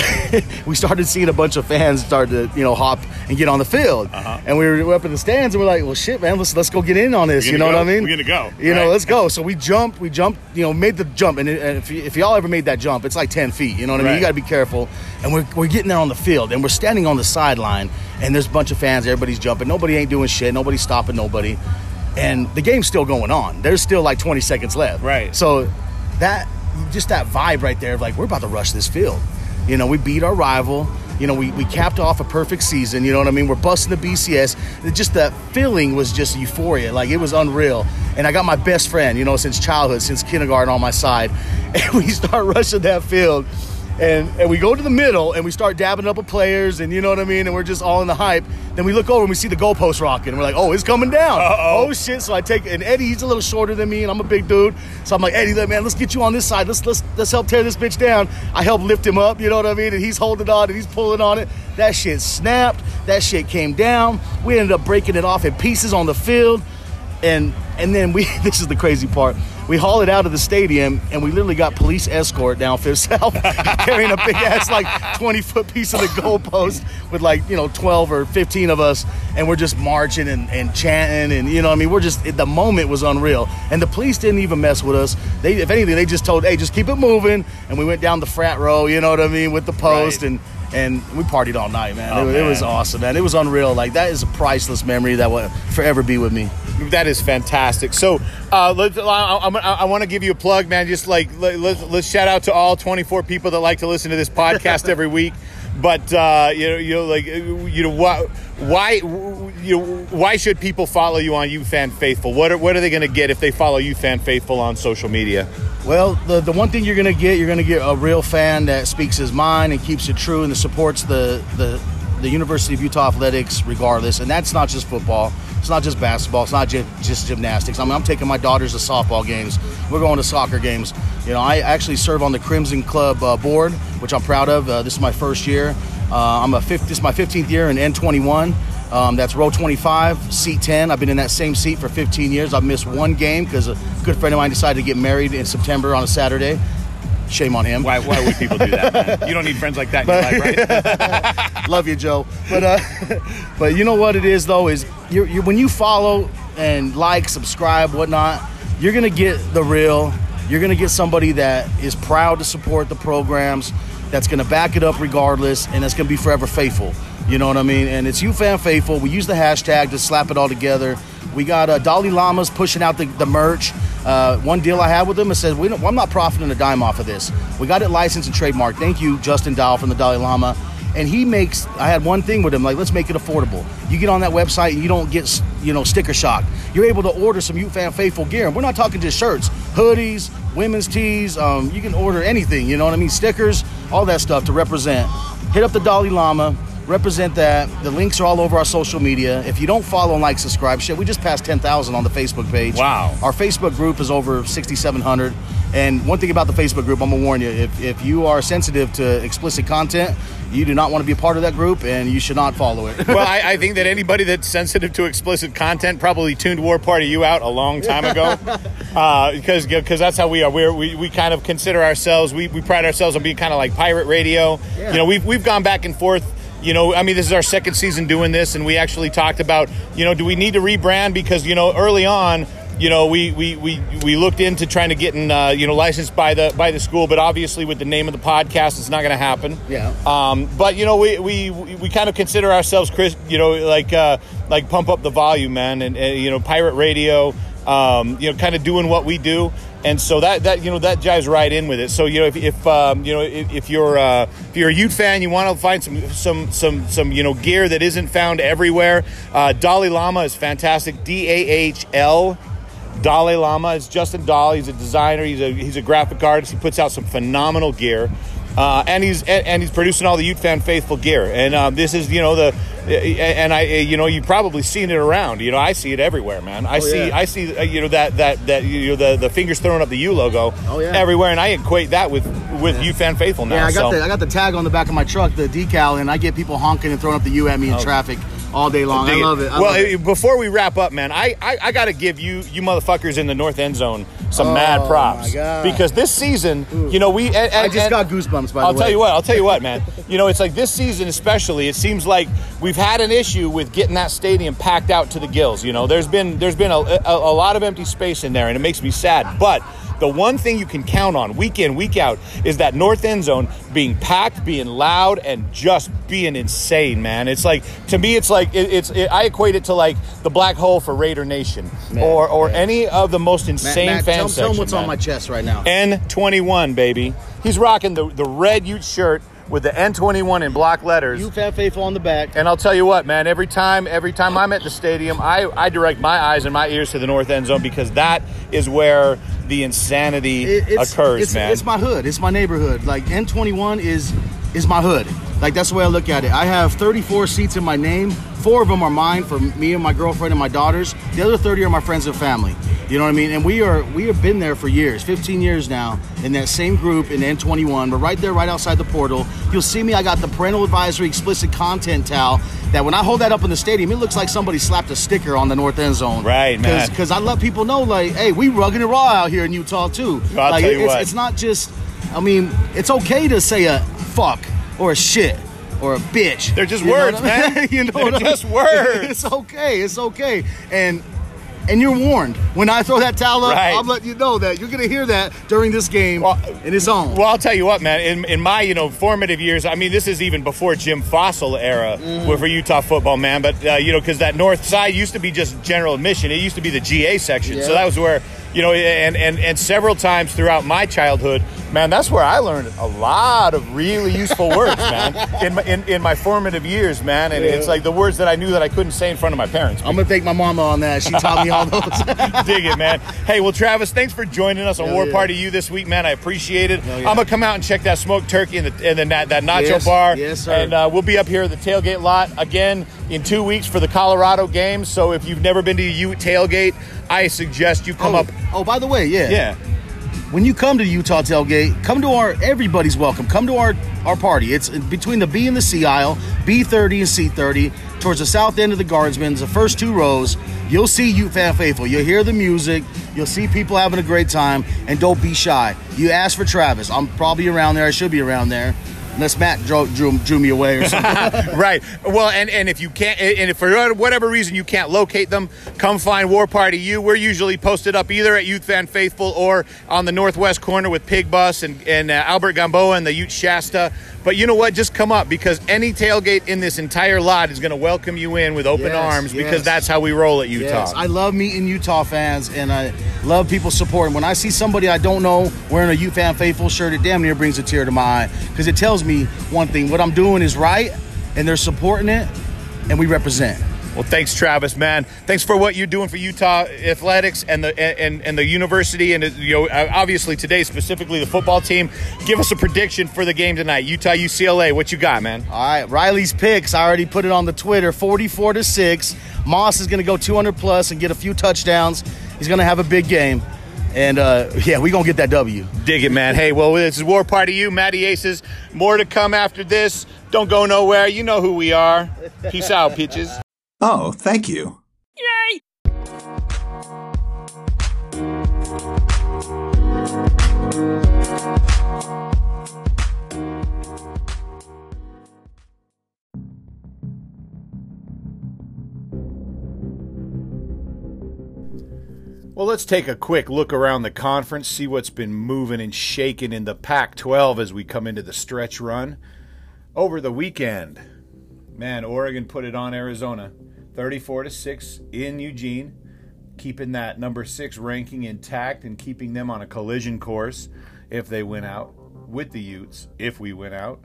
we started seeing a bunch of fans start to you know hop and get on the field. Uh-huh. And we were up in the stands, and we're like, "Well, shit, man, let's let's go get in on this." You know gonna what. I mean? We're gonna go, You know, let's go. So we jumped, we jumped, you know, made the jump. And, if, if y'all ever made that jump, it's like 10 feet. You know what I mean? Right. You got to be careful. And we're, we're getting there on the field and we're standing on the sideline and there's a bunch of fans. Everybody's jumping. Nobody ain't doing shit. Nobody's stopping nobody. And the game's still going on. There's still like 20 seconds left. Right. So that, just that vibe right there of like, we're about to rush this field. You know, we beat our rival. You know, we, we capped off a perfect season. You know what I mean? We're busting the BCS. Just that feeling was just euphoria. Like it was unreal. And I got my best friend, you know, since childhood, since kindergarten on my side. And we start rushing that field. And, and we go to the middle and we start dabbing up with players and you know what I mean? And we're just all in the hype. Then we look over and we see the goalpost rocking. And we're like, oh, it's coming down. Uh-oh. Oh, shit. So I take and Eddie, he's a little shorter than me and I'm a big dude. So I'm like, Eddie, look, man, let's get you on this side. Let's let's let's help tear this bitch down. I help lift him up, you know what I mean? And he's holding on and he's pulling on it. That shit snapped. That shit came down. We ended up breaking it off in pieces on the field. And and then we this is the crazy part. We haul it out of the stadium and we literally got police escort down Fifth South carrying a big ass like 20 foot piece of the goalpost with like, you know, 12 or 15 of us and we're just marching and, and chanting and you know what I mean, we're just the moment was unreal. And the police didn't even mess with us. They if anything, they just told, "Hey, just keep it moving." And we went down the frat row, you know what I mean, with the post Right. and and we partied all night, man. Oh, it, it was awesome, man. It was unreal. Like that is a priceless memory that will forever be with me. That is fantastic. So, uh, let's, I, I, I want to give you a plug, man. Just like let, let's, let's shout out to all 24 people that like to listen to this podcast every week. But uh, you know, you know, like you know, why, why, you know, why should people follow you on UFan Faithful? What are what are they going to get if they follow UFan Faithful on social media? Well, the, the one thing you're gonna get, you're gonna get a real fan that speaks his mind and keeps it true and supports the the the University of Utah athletics regardless. And that's not just football. It's not just basketball. It's not just, just gymnastics. I mean, I'm taking my daughters to softball games. We're going to soccer games. You know, I actually serve on the Crimson Club uh, board, which I'm proud of. Uh, this is my first year. Uh, I'm a fifth. This is my 15th year in N21. Um, that's row 25, seat 10. I've been in that same seat for 15 years. I've missed one game because a good friend of mine decided to get married in September on a Saturday. Shame on him. Why, why would people do that, man? You don't need friends like that in your life, right? Love you, Joe. But uh, but you know what it is though is you're, you're, when you follow and like, subscribe, whatnot, you're gonna get the real. You're gonna get somebody that is proud to support the programs, that's gonna back it up regardless, and that's gonna be forever faithful. You know what I mean? And it's you fan faithful. We use the hashtag to slap it all together. We got uh, Dalai Lamas pushing out the, the merch. Uh, one deal I had with them, it says we I'm not profiting a dime off of this. We got it licensed and trademarked. Thank you, Justin Dahl from the Dalai Lama. And he makes i had one thing with him like let's make it affordable. You get on that website and you don't get you know sticker shock. You're able to order some fan faithful gear and we're not talking just shirts hoodies women's tees um, you can order anything you know what i mean? Stickers all that stuff to represent. Hit up the dalai lama represent that the links are all over our social media if you don't follow and like subscribe shit we just passed 10000 on the facebook page Wow. our facebook group is over 6700 and one thing about the facebook group i'm gonna warn you if, if you are sensitive to explicit content you do not want to be a part of that group and you should not follow it well, I, I think that anybody that's sensitive to explicit content probably tuned War Party U out a long time ago, uh, because because that's how we are. We're, we we kind of consider ourselves. We, we pride ourselves on being kind of like pirate radio. Yeah. You know, we've we've gone back and forth. You know, I mean, this is our second season doing this, and we actually talked about, you know, do we need to rebrand because you know early on. you know, we, we, we, we looked into trying to get in, uh, you know, licensed by the by the school, but obviously with the name of the podcast, it's not going to happen. Yeah. Um, but you know, we we, we kind of consider ourselves, Chris, you know, like uh, like pump up the volume, man, and, and you know, pirate radio, um, you know, kind of doing what we do. And so that, that you know that jives right in with it. So you know if, if um, you know if, if you're uh, if you're a Ute fan, you want to find some some some some you know gear that isn't found everywhere. Uh, Dalai Lama is fantastic. D A H L Dalai Lama is Justin Dahl. He's a designer. He's a he's a graphic artist. He puts out some phenomenal gear, uh, and he's and, and, he's producing all the Ute fan faithful gear. And um, this is you know the and I you know you've probably seen it around. You know I see it everywhere, man. I Oh, see yeah. I see uh, you know that that that you know the the fingers throwing up the U logo Oh, yeah. everywhere, and I equate that with with Ute fan faithful now. Yeah, I got so. the I got the tag on the back of my truck, the decal, and I get people honking and throwing up the U at me in traffic all day long. I love it. I well, love it. before we wrap up, man, I I, I got to give you you motherfuckers in the north end zone some Oh, mad props because this season, you know, we. And, and, I just and- got goosebumps. By I'll the way, I'll tell you what. I'll tell you what, man. You know, it's like this season, especially. It seems like we've had an issue with getting that stadium packed out to the gills. You know, there's been there's been a, a, a lot of empty space in there, and it makes me sad. But the one thing you can count on week in week out is that north end zone being packed, being loud, and just being insane, man. It's like to me, it's like it, it's. It, I equate it to like the black hole for Raider Nation, or or any of the most insane Matt, fan tell, tell sections, them what's on my chest right now. N21, baby. He's rocking the, the red Ute shirt with the N21 in block letters. You fan faithful on the back. and I'll tell you what, man, every time every time I'm at the stadium, I, I direct my eyes and my ears to the north end zone because that is where the insanity It- it's, occurs, it's, man. It's my hood. It's my neighborhood. Like N21 is is my hood. Like that's the way I look at it. I have 34 seats in my name. Four of them are mine for me and my girlfriend and my daughters. The other 30 are my friends and family. You know what I mean? And we are we have been there for years, 15 years now, in that same group in N21. We're right there, right outside the portal. You'll see me. I got the parental advisory explicit content towel. That when I hold that up in the stadium, it looks like somebody slapped a sticker on the north end zone. Right, man. Because I let people know, like, hey, we rugged and raw out here in Utah too. I'll like, tell you it's, what. it's not just. I mean, it's okay to say a fuck or a shit or a bitch. They're just You words, I mean? man. you know They're just words. It's okay. It's okay. And and you're warned when I throw that towel up. Right. I'll let you know that you're gonna hear that during this game, Well, and it's on. Well, I'll tell you what, man. In, in my you know formative years, I mean, this is even before Jim Fassel era Mm-hmm. for Utah football, man. But uh, you know, because that north side used to be just general admission. It used to be the GA section, so that was where you know, and and and several times throughout my childhood, man, that's where I learned a lot of really useful words, man. In my in, in my formative years, man, and it's like the words that I knew that I couldn't say in front of my parents. I'm gonna thank my mama on that. She taught me all those. Dig it, man. Hey, well, Travis, thanks for joining us on Hell War yeah. Party U this week, man. I appreciate it. Yeah. I'm gonna come out and check that smoked turkey and the and the, that nacho Yes. bar. Yes, sir. And uh, we'll be up here at the tailgate lot again in two weeks for the Colorado game. So if you've never been to a U tailgate, I suggest you come oh, up. oh, by the way, yeah. Yeah. when you come to Utah tailgate, come to our everybody's welcome. Come to our our party. It's between the B and the C aisle, B30 and C30, towards the south end of the Guardsmen, the first two rows. You'll see Ute fan faithful. You'll hear the music. You'll see people having a great time, and don't be shy. You ask for Travis. I'm probably around there. I should be around there, unless Matt drew, drew, drew me away or something. right. Well, and, and if you can't, and if for whatever reason you can't locate them, come find War Party U. We're usually posted up either at Ute Fan Faithful or on the northwest corner with Pig Bus and, and uh, Albert Gamboa and the Ute Shasta. But you know what? Just come up because any tailgate in this entire lot is going to welcome you in with open Yes, arms because that's how we roll at Utah. Yes, I love meeting Utah fans, and I love people supporting. When I see somebody I don't know wearing a Ute fan faithful shirt, it damn near brings a tear to my eye because it tells me one thing: what I'm doing is right, and they're supporting it, and we represent. Well, thanks, Travis, man. Thanks for what you're doing for Utah athletics and the and, and the university, and you know, obviously today specifically the football team. Give us a prediction for the game tonight, Utah UCLA. What you got, man? All right, Riley's picks. I already put it on the Twitter: 44 to six. Moss is going to go 200 plus and get a few touchdowns. He's going to have a big game, and uh, yeah, we gonna get that W. Dig it, man. Hey, well, this is War Party U, Matty Aces. More to come after this. Don't go nowhere. You know who we are. Peace out, pitches. Oh, thank you. Yay! Well, let's take a quick look around the conference, see what's been moving and shaking in the Pac 12 as we come into the stretch run. Over the weekend, man, Oregon put it on Arizona 34 to 6 in Eugene, keeping that number 6 ranking intact and keeping them on a collision course if they win out with the Utes, if we win out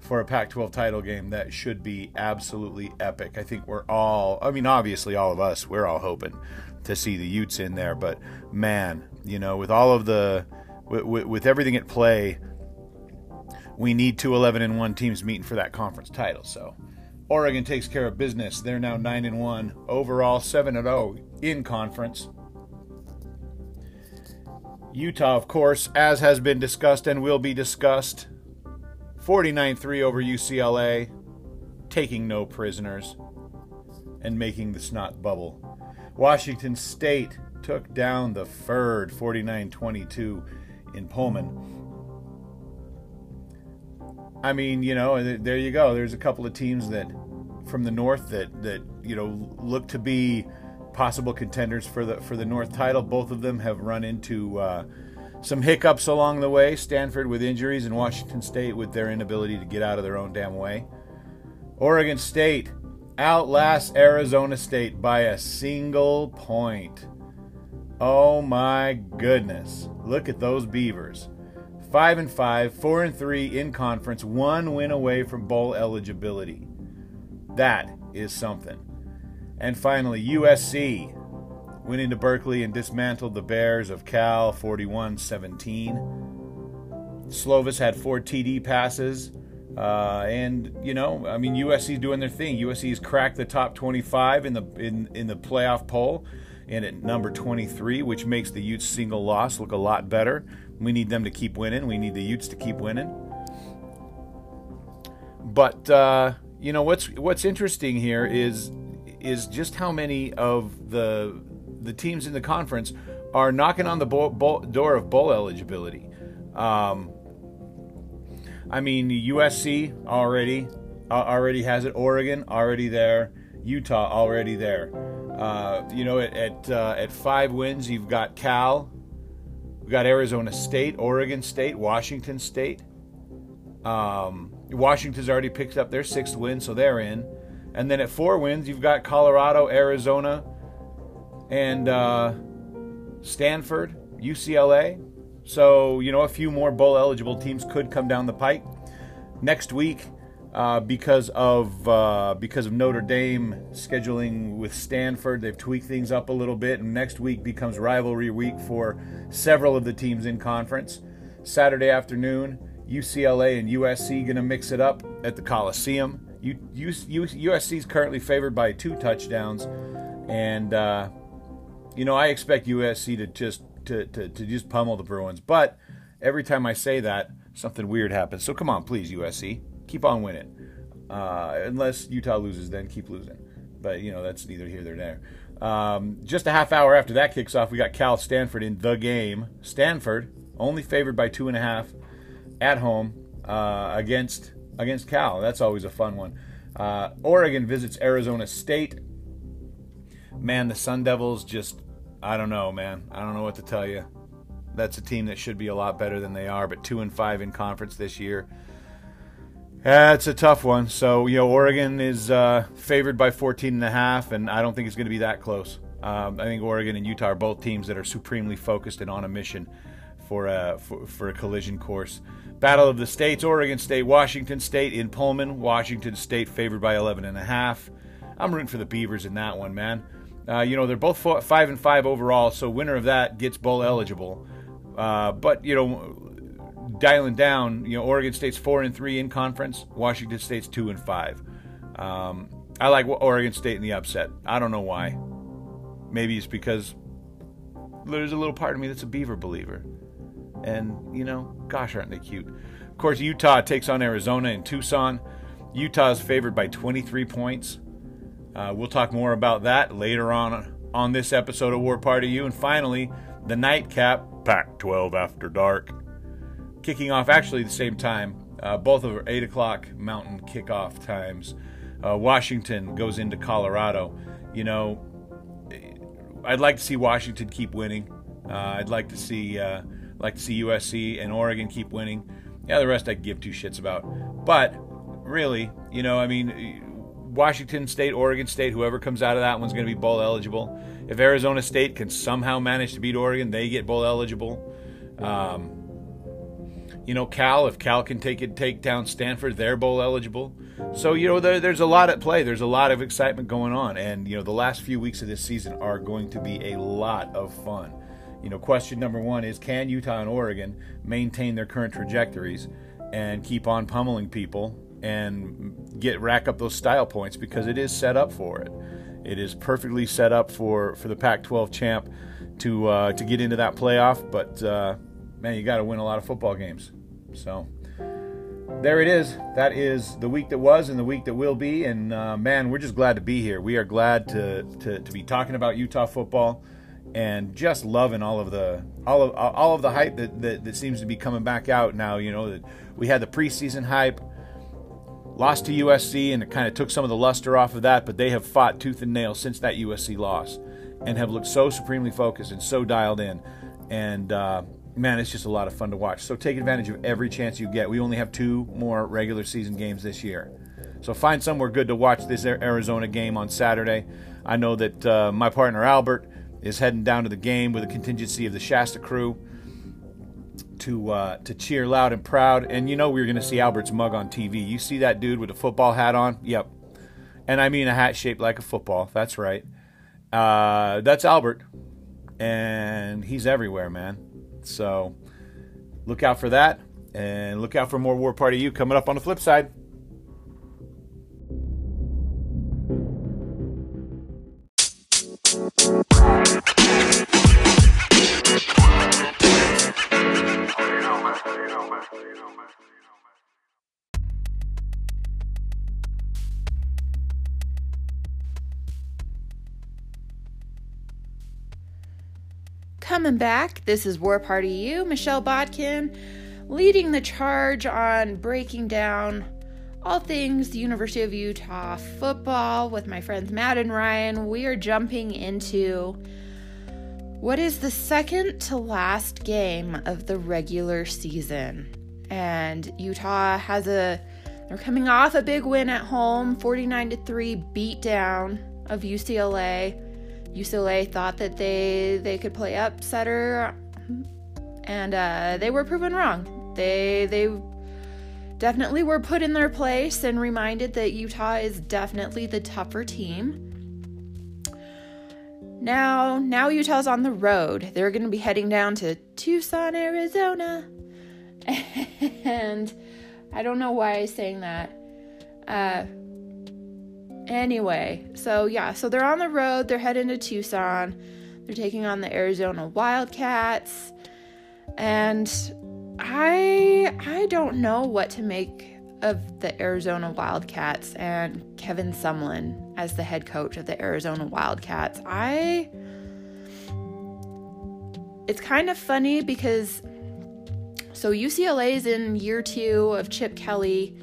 for a Pac 12 title game that should be absolutely epic. I think we're all, I mean, obviously, all of us, we're all hoping to see the Utes in there. But man, you know, with all of the with, with, everything at play, we need two 11 and one teams meeting for that conference title. So Oregon takes care of business. They're now nine and one overall, seven and zero oh in conference. Utah, of course, as has been discussed and will be discussed, 49 3 over UCLA, taking no prisoners and making the snot bubble. Washington State took down the Ferd 49 22 in Pullman. I mean, you know, there you go. There's a couple of teams that from the north that that you know look to be possible contenders for the for the North title. Both of them have run into uh, some hiccups along the way. Stanford with injuries, and Washington State with their inability to get out of their own damn way. Oregon State outlasts Arizona State by a single point. Oh my goodness. Look at those Beavers. 5 and 5, 4 and 3 in conference, one win away from bowl eligibility. That is something. And finally, USC went into Berkeley and dismantled the Bears of Cal 41 17. Slovis had four TD passes uh, and you know, I mean, USC is doing their thing. USC has cracked the top 25 in the in in the playoff poll, and at number 23, which makes the Utes single loss look a lot better. We need them to keep winning. We need the Utes to keep winning. But uh, you know what's what's interesting here is is just how many of the the teams in the conference are knocking on the bowl, bowl, door of bowl eligibility. Um, I mean, USC already uh, already has it. Oregon already there. Utah already there. Uh, you know, at at, uh, at, five wins, you've got Cal, we've got Arizona State, Oregon State, Washington State. Um, Washington's already picked up their sixth win, so they're in. And then at four wins, you've got Colorado, Arizona, and uh, Stanford, UCLA. So, you know, a few more bowl eligible teams could come down the pike. Next week, uh, because of uh, because of Notre Dame scheduling with Stanford, they've tweaked things up a little bit, and next week becomes rivalry week for several of the teams in conference. Saturday afternoon, UCLA and USC going to mix it up at the Coliseum. U- U- USC is currently favored by two touchdowns, and uh, you know I expect USC to just to, to, to just pummel the Bruins. But every time I say that, something weird happens. So come on, please, USC, keep on winning. Uh, unless Utah loses, then keep losing. But you know that's neither here nor there. Um, just a half hour after that kicks off, we got Cal Stanford in the game. Stanford only favored by two and a half at home uh, against against Cal. That's always a fun one. Uh, Oregon visits Arizona State. Man, the Sun Devils just I don't know, man. I don't know what to tell you. That's a team that should be a lot better than they are, but two and five in conference this year. That's a tough one. So you know, Oregon is uh, favored by 14 and a half, and I don't think it's going to be that close. Um, I think Oregon and Utah are both teams that are supremely focused and on a mission for a for, for a collision course. Battle of the States: Oregon State, Washington State in Pullman. Washington State favored by 11 and a half. I'm rooting for the Beavers in that one, man. Uh, you know, they're both four, five and five overall, so winner of that gets bowl eligible. Uh, but you know, dialing down, you know, Oregon State's four and three in conference. Washington State's two and five. Um, I like Oregon State in the upset. I don't know why. Maybe it's because there's a little part of me that's a Beaver believer, and you know, gosh, aren't they cute? Of course, Utah takes on Arizona in Tucson. Utah is favored by 23 points. Uh, we'll talk more about that later on on this episode of War Party U. And finally, the nightcap, Pac 12 After Dark, kicking off actually the same time. Uh, both of 8 o'clock mountain kickoff times. Uh, Washington goes into Colorado. You know, I'd like to see Washington keep winning. Uh, I'd like to see uh, like to see USC and Oregon keep winning. Yeah, the rest I give two shits about. But really, you know, I mean, Washington State, Oregon State, whoever comes out of that one's going to be bowl eligible. If Arizona State can somehow manage to beat Oregon, they get bowl eligible. Um, you know, Cal, if Cal can take it, take down Stanford, they're bowl eligible. So you know, there, there's a lot at play. There's a lot of excitement going on, and you know, the last few weeks of this season are going to be a lot of fun. You know, question number one is: Can Utah and Oregon maintain their current trajectories and keep on pummeling people and get rack up those style points because it is set up for it. It is perfectly set up for for the Pac-12 champ to uh, to get into that playoff. But uh, man, you got to win a lot of football games. So there it is. That is the week that was and the week that will be. And uh, man, we're just glad to be here. We are glad to, to to be talking about Utah football and just loving all of the all of all of the hype that, that, that seems to be coming back out now. You know we had the preseason hype lost to USC, and it kind of took some of the luster off of that. But they have fought tooth and nail since that USC loss, and have looked so supremely focused and so dialed in. And uh, man, it's just a lot of fun to watch. So take advantage of every chance you get. We only have two more regular season games this year. So find somewhere good to watch this Arizona game on Saturday. I know that uh, my partner Albert is heading down to the game with a contingency of the Shasta crew to uh, to cheer loud and proud. And you know we are going to see Albert's mug on TV. You see that dude with a football hat on? Yep. And I mean a hat shaped like a football. That's right. Uh, that's Albert, and he's everywhere, man. So look out for that, and look out for more War Party U coming up on the flip side. Coming back, this is War Party U, Michelle Bodkin, leading the charge on breaking down all things the University of Utah football with my friends Matt and Ryan. We are jumping into what is the second to last game of the regular season. And Utah has a they're coming off a big win at home, 49 to 3 beat down of UCLA. UCLA thought that they they could play upsetter, and uh, they were proven wrong. They they definitely were put in their place and reminded that Utah is definitely the tougher team. Now, now Utah's on the road. They're going to be heading down to Tucson, Arizona. and I don't know why I'm saying that. Uh, Anyway, so yeah, so they're on the road, they're heading to Tucson. They're taking on the Arizona Wildcats. And I I don't know what to make of the Arizona Wildcats and Kevin Sumlin as the head coach of the Arizona Wildcats. I it's kind of funny because so UCLA is in year 2 of Chip Kelly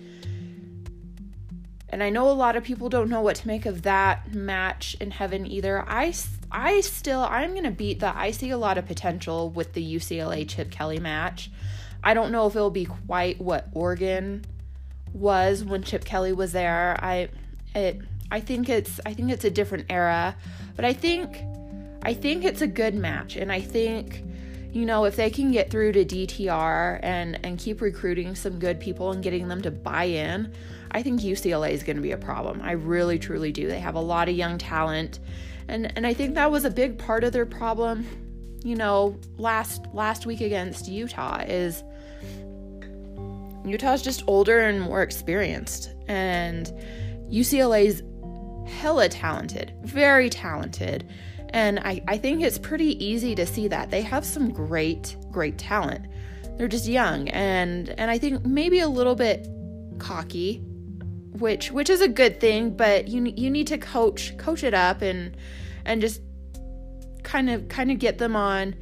and I know a lot of people don't know what to make of that match in heaven either. I, I still, I'm going to beat that. I see a lot of potential with the UCLA Chip Kelly match. I don't know if it'll be quite what Oregon was when Chip Kelly was there. I, it, I think it's, I think it's a different era, but I think, I think it's a good match. And I think, you know, if they can get through to DTR and, and keep recruiting some good people and getting them to buy in, I think UCLA is going to be a problem. I really truly do. They have a lot of young talent. And and I think that was a big part of their problem, you know, last last week against Utah is Utah's just older and more experienced and UCLA's hella talented, very talented. And I, I think it's pretty easy to see that. They have some great, great talent. They're just young and and I think maybe a little bit cocky which which is a good thing, but you you need to coach coach it up and and just kind of kind of get them on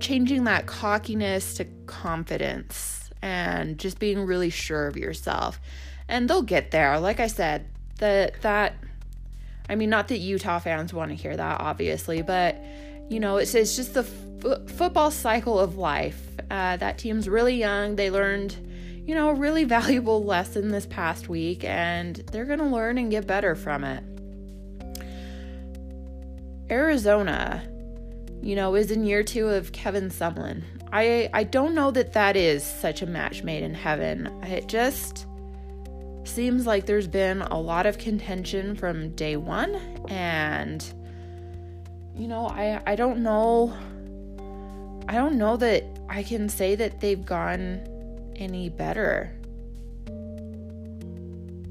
changing that cockiness to confidence and just being really sure of yourself. And they'll get there. Like I said, that that I mean, not that Utah fans want to hear that, obviously, but you know, it's, it's just the f- football cycle of life. Uh, that team's really young. They learned, you know, a really valuable lesson this past week, and they're going to learn and get better from it. Arizona, you know, is in year two of Kevin Sumlin. I I don't know that that is such a match made in heaven. It just seems like there's been a lot of contention from day one, and you know, I I don't know. I don't know that I can say that they've gone any better.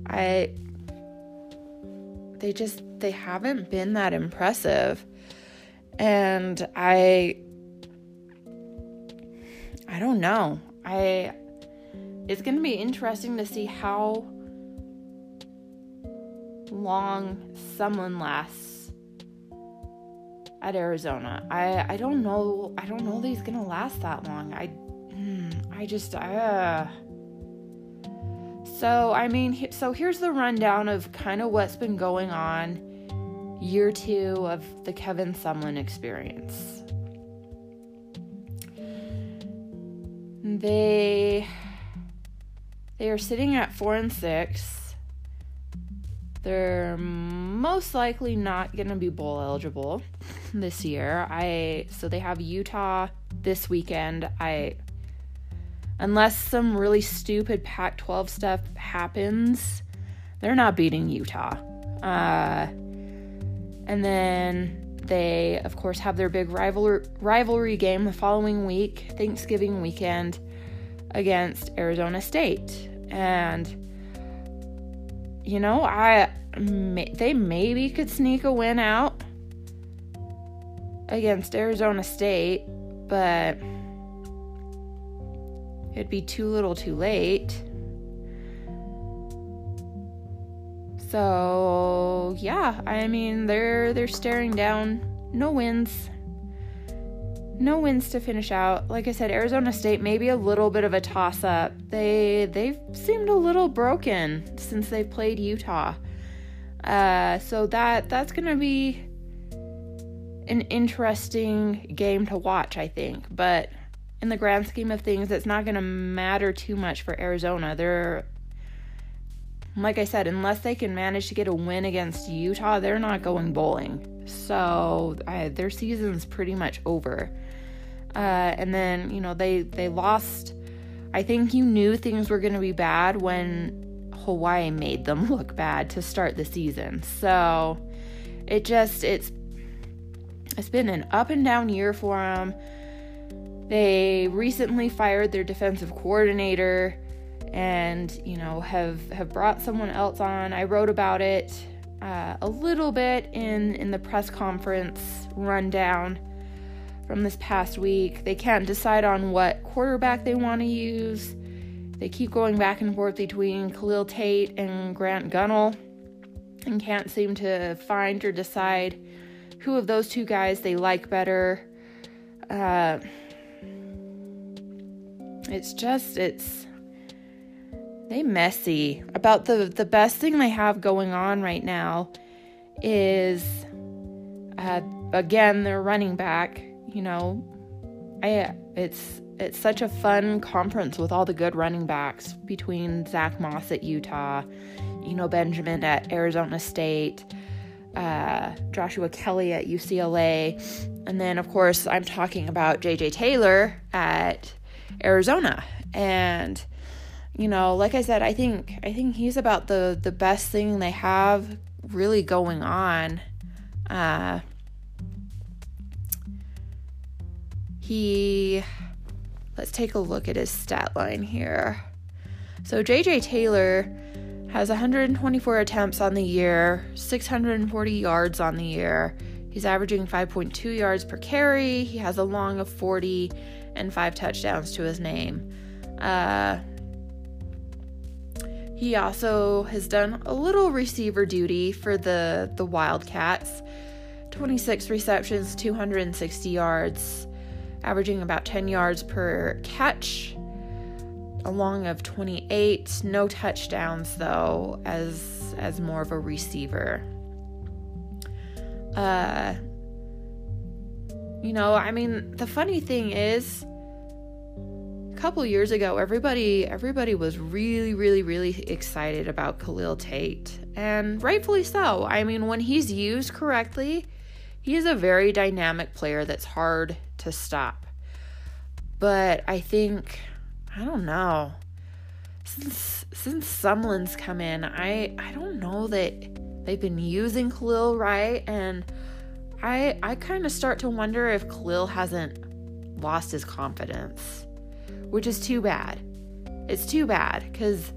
I they just they haven't been that impressive. And I I don't know. I it's going to be interesting to see how long Sumlin lasts at Arizona. I I don't know. I don't know that he's going to last that long. I hmm, I just uh so, I mean, so here's the rundown of kind of what's been going on year two of the Kevin Sumlin experience. They they are sitting at four and six. They're most likely not going to be bowl eligible this year. I so they have Utah this weekend. I unless some really stupid Pac 12 stuff happens, they're not beating Utah. Uh, and then they, of course, have their big rival- rivalry game the following week, Thanksgiving weekend, against Arizona State. And, you know, I may, they maybe could sneak a win out against Arizona State, but it'd be too little too late. So, yeah, I mean, they're they're staring down no wins. No wins to finish out. Like I said, Arizona State maybe a little bit of a toss up. They they've seemed a little broken since they played Utah. Uh, so that that's gonna be an interesting game to watch, I think. But in the grand scheme of things, it's not going to matter too much for Arizona. They're, like I said, unless they can manage to get a win against Utah, they're not going bowling. So I, their season's pretty much over. Uh, and then you know they they lost. I think you knew things were going to be bad when Hawaii made them look bad to start the season. So it just it's it's been an up and down year for them. They recently fired their defensive coordinator and, you know, have have brought someone else on. I wrote about it uh, a little bit in in the press conference rundown from this past week. They can't decide on what quarterback they want to use. They keep going back and forth between Khalil Tate and Grant Gunnell and can't seem to find or decide who of those two guys they like better. Uh, it's just it's they messy. About the the best thing they have going on right now is uh, again their running back. You know, I it's it's such a fun conference with all the good running backs between Zack Moss at Utah, you know Benjamin at Arizona State, uh, Joshua Kelley at UCLA, and then of course I'm talking about JJ Taylor at Arizona. And you know, like I said, I think I think he's about the the best thing they have really going on. Uh he let's take a look at his stat line here. So JJ Taylor has 124 attempts on the year, 640 yards on the year. He's averaging 5.2 yards per carry. He has a long of 40 and five touchdowns to his name. Uh, he also has done a little receiver duty for the the Wildcats. 26 receptions, 260 yards, averaging about 10 yards per catch. A long of 28, no touchdowns though, as as more of a receiver. Uh, you know, I mean, the funny thing is, a couple years ago, everybody everybody was really, really, really excited about Khalil Tate, and rightfully so. I mean, when he's used correctly, he is a very dynamic player that's hard to stop. But I think I don't know. Since since Sumlin's come in, I I don't know that they've been using Khalil right and I I kind of start to wonder if Khalil hasn't lost his confidence, which is too bad. It's too bad cuz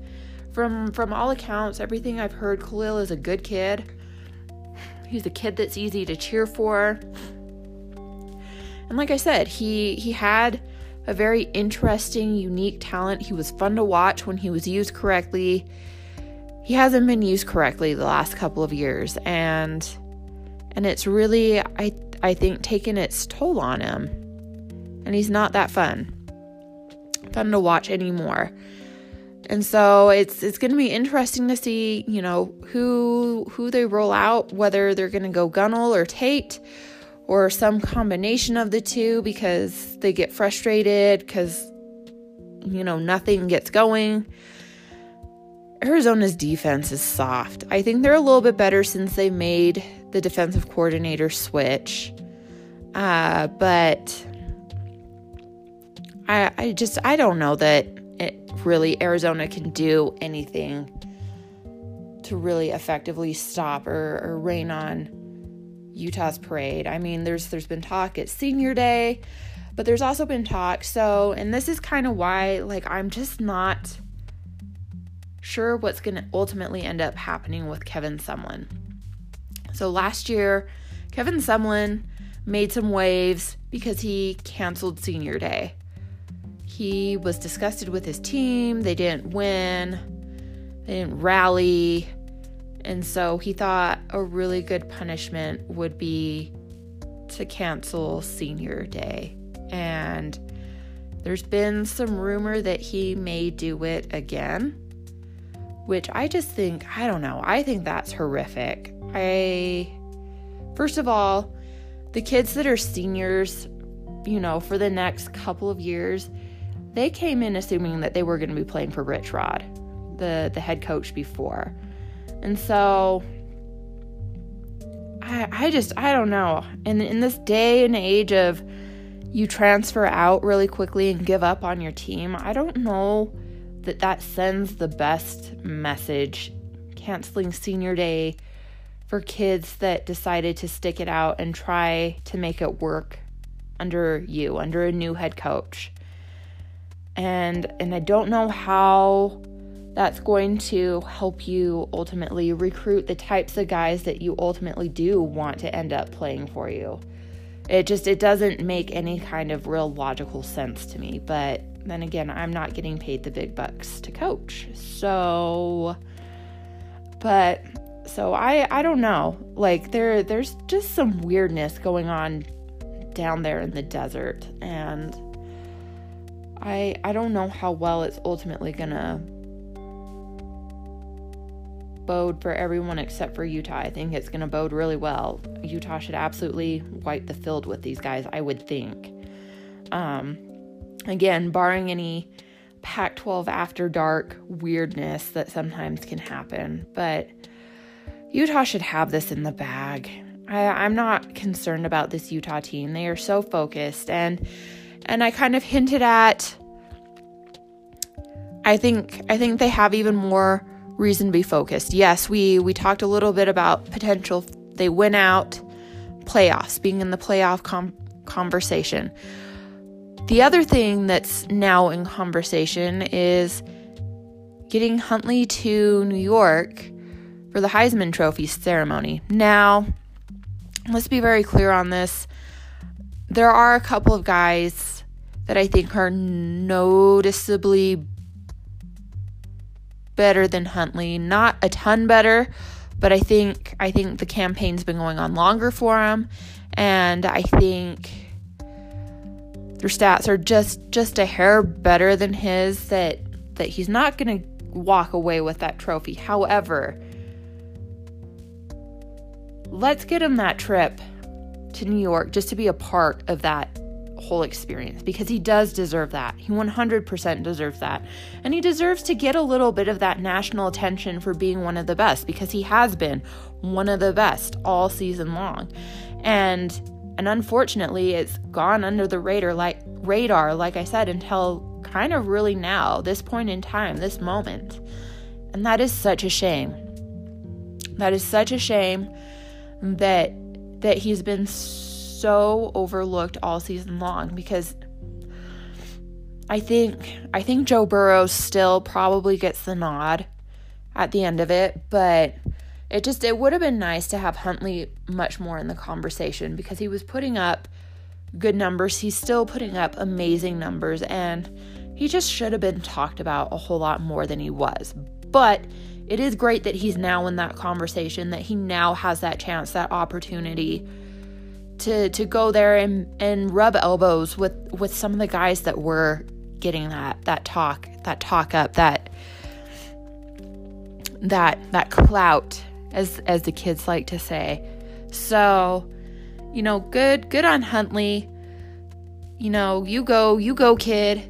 from from all accounts, everything I've heard, Khalil is a good kid. He's a kid that's easy to cheer for. And like I said, he he had a very interesting, unique talent. He was fun to watch when he was used correctly. He hasn't been used correctly the last couple of years and and it's really I I think taken its toll on him. And he's not that fun. Fun to watch anymore. And so it's it's going to be interesting to see, you know, who who they roll out, whether they're going to go Gunnell or Tate or some combination of the two because they get frustrated because, you know, nothing gets going. Arizona's defense is soft. I think they're a little bit better since they made the defensive coordinator switch. Uh, but I, I just, I don't know that it really Arizona can do anything to really effectively stop or, or rain on Utah's parade. I mean, there's there's been talk at senior day, but there's also been talk. So, and this is kind of why like I'm just not sure what's going to ultimately end up happening with Kevin Sumlin. So last year, Kevin Sumlin made some waves because he canceled senior day. He was disgusted with his team. They didn't win. They didn't rally. And so he thought a really good punishment would be to cancel senior day. And there's been some rumor that he may do it again, which I just think, I don't know, I think that's horrific. I, first of all, the kids that are seniors, you know, for the next couple of years, they came in assuming that they were going to be playing for Rich Rod, the, the head coach before. And so I, I just, I don't know. And in this day and age of you transfer out really quickly and give up on your team, I don't know that that sends the best message. Canceling senior day for kids that decided to stick it out and try to make it work under you, under a new head coach. And and I don't know how that's going to help you ultimately recruit the types of guys that you ultimately do want to end up playing for you. It just it doesn't make any kind of real logical sense to me, but then again, I'm not getting paid the big bucks to coach. So but so I I don't know. Like there there's just some weirdness going on down there in the desert and I I don't know how well it's ultimately going to bode for everyone except for Utah. I think it's going to bode really well. Utah should absolutely wipe the field with these guys, I would think. Um, again, barring any Pac 12 after dark weirdness that sometimes can happen, but Utah should have this in the bag. I, I'm not concerned about this Utah team. They are so focused and and I kind of hinted at I think I think they have even more reason to be focused. Yes, we we talked a little bit about potential they win out playoffs, being in the playoff com- conversation. The other thing that's now in conversation is getting Huntley to New York for the Heisman Trophy ceremony. Now, let's be very clear on this. There are a couple of guys that I think are noticeably better than Huntley. Not a ton better, but I think I think the campaign's been going on longer for him, and I think their stats are just just a hair better than his. That that he's not going to walk away with that trophy. However, let's get him that trip to New York just to be a part of that whole experience because he does deserve that. He 100% deserves that. And he deserves to get a little bit of that national attention for being one of the best because he has been one of the best all season long. And and unfortunately, it's gone under the radar like radar like I said until kind of really now, this point in time, this moment. And that is such a shame. That is such a shame that that he's been so overlooked all season long because I think I think Joe Burrow still probably gets the nod at the end of it, but it just it would have been nice to have Huntley much more in the conversation because he was putting up good numbers. He's still putting up amazing numbers and he just should have been talked about a whole lot more than he was. But it is great that he's now in that conversation, that he now has that chance, that opportunity to to go there and and rub elbows with with some of the guys that were getting that that talk, that talk up, that that that clout as as the kids like to say. So, you know, good good on Huntley. You know, you go, you go kid.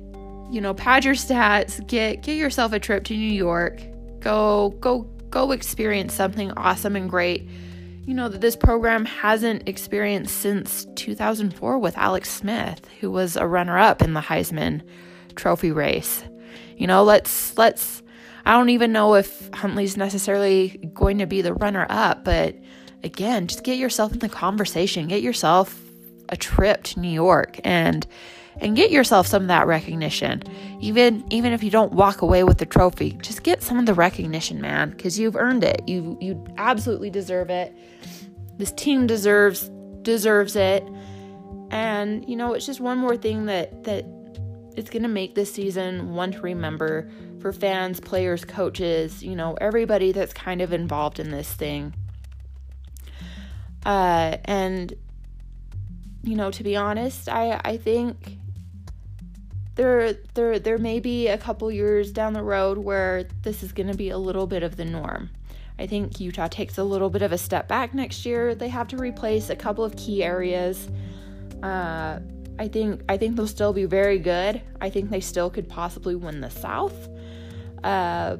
You know, pad your stats, get get yourself a trip to New York. Go go go experience something awesome and great. You know that this program hasn't experienced since 2004 with Alex Smith, who was a runner-up in the Heisman Trophy race. You know, let's let's I don't even know if Huntley's necessarily going to be the runner up, but again, just get yourself in the conversation, get yourself a trip to New York and and get yourself some of that recognition. Even even if you don't walk away with the trophy, just get some of the recognition, man, because you've earned it. You you absolutely deserve it. This team deserves deserves it. And you know, it's just one more thing that that it's going to make this season one to remember for fans, players, coaches, you know, everybody that's kind of involved in this thing. Uh, and, you know, to be honest, I, I think there, there, there may be a couple years down the road where this is going to be a little bit of the norm. I think Utah takes a little bit of a step back next year. They have to replace a couple of key areas. Uh, I think I think they'll still be very good. I think they still could possibly win the South. Uh,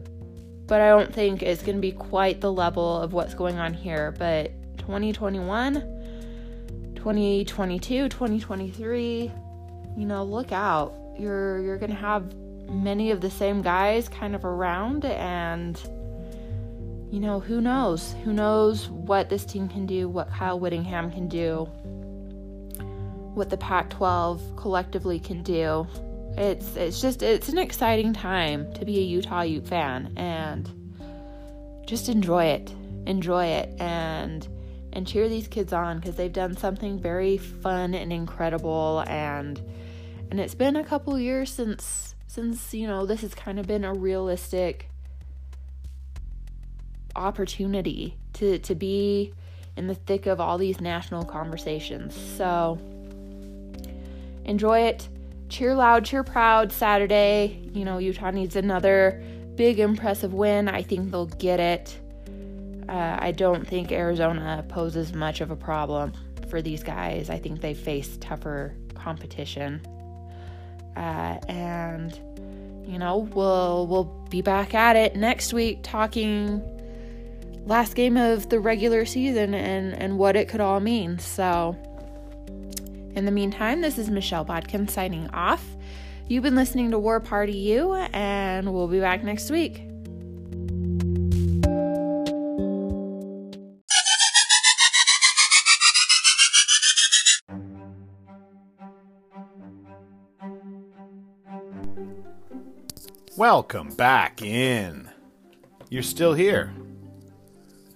but I don't think it's going to be quite the level of what's going on here. But 2021, 2022, 2023, you know, look out. You're you're to have many of the same guys kind of around and you know, who knows? Who knows what this team can do, what Kyle Whittingham can do, what the Pac 12 collectively can do it's it's just it's an exciting time to be a Utah Ute fan and just enjoy it. Enjoy it and and cheer these kids on because they've done something very fun and incredible and and it's been a couple years since since you know this has kind of been a realistic opportunity to to be in the thick of all these national conversations. So enjoy it cheer loud, cheer proud Saturday. You know, Utah needs another big, impressive win. I think they'll get it. Uh, I don't think Arizona poses much of a problem for these guys. I think they face tougher competition. Uh, and you know, we'll we'll be back at it next week talking last game of the regular season and and what it could all mean. So in the meantime, this is Michelle Bodkin signing off. You've been listening to War Party U, and we'll be back next week. Welcome back in. You're still here.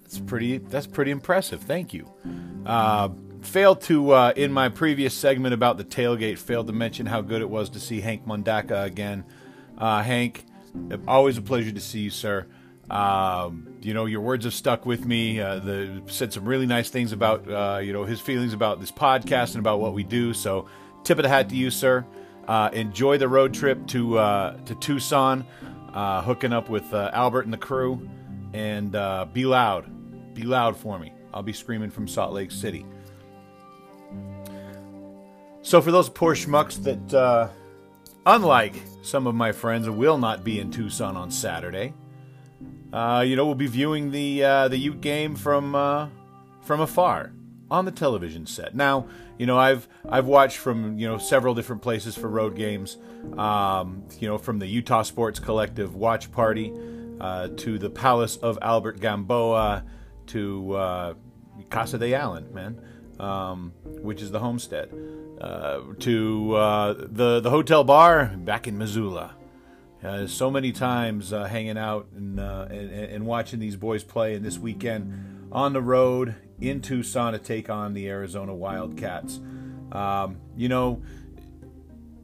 That's pretty. That's pretty impressive. Thank you. Uh, failed to uh, in my previous segment about the tailgate failed to mention how good it was to see Hank Mondaka again. Uh, Hank, always a pleasure to see you, sir. Um, you know your words have stuck with me. Uh, the said some really nice things about uh, you know his feelings about this podcast and about what we do. So tip of the hat to you, sir. Uh, enjoy the road trip to uh, to Tucson, hooking up with Albert and the crew, and be loud, be loud for me. I'll be screaming from Salt Lake City. So for those poor schmucks that, uh, unlike some of my friends, will not be in Tucson on Saturday, uh, you know, we'll be viewing the uh, the Ute game from uh, from afar on the television set. Now, you know, I've I've watched from you know several different places for road games. Um, you know, from the Utah Sports Collective watch party uh, to the Palace of Albert Gamboa to uh, Casa de Allen, man, um, which is the homestead, uh, to uh, the the hotel bar back in Missoula. Uh, so many times uh, hanging out and, and, and watching these boys play, and this weekend on the road in Tucson to take on the Arizona Wildcats. Um, you know,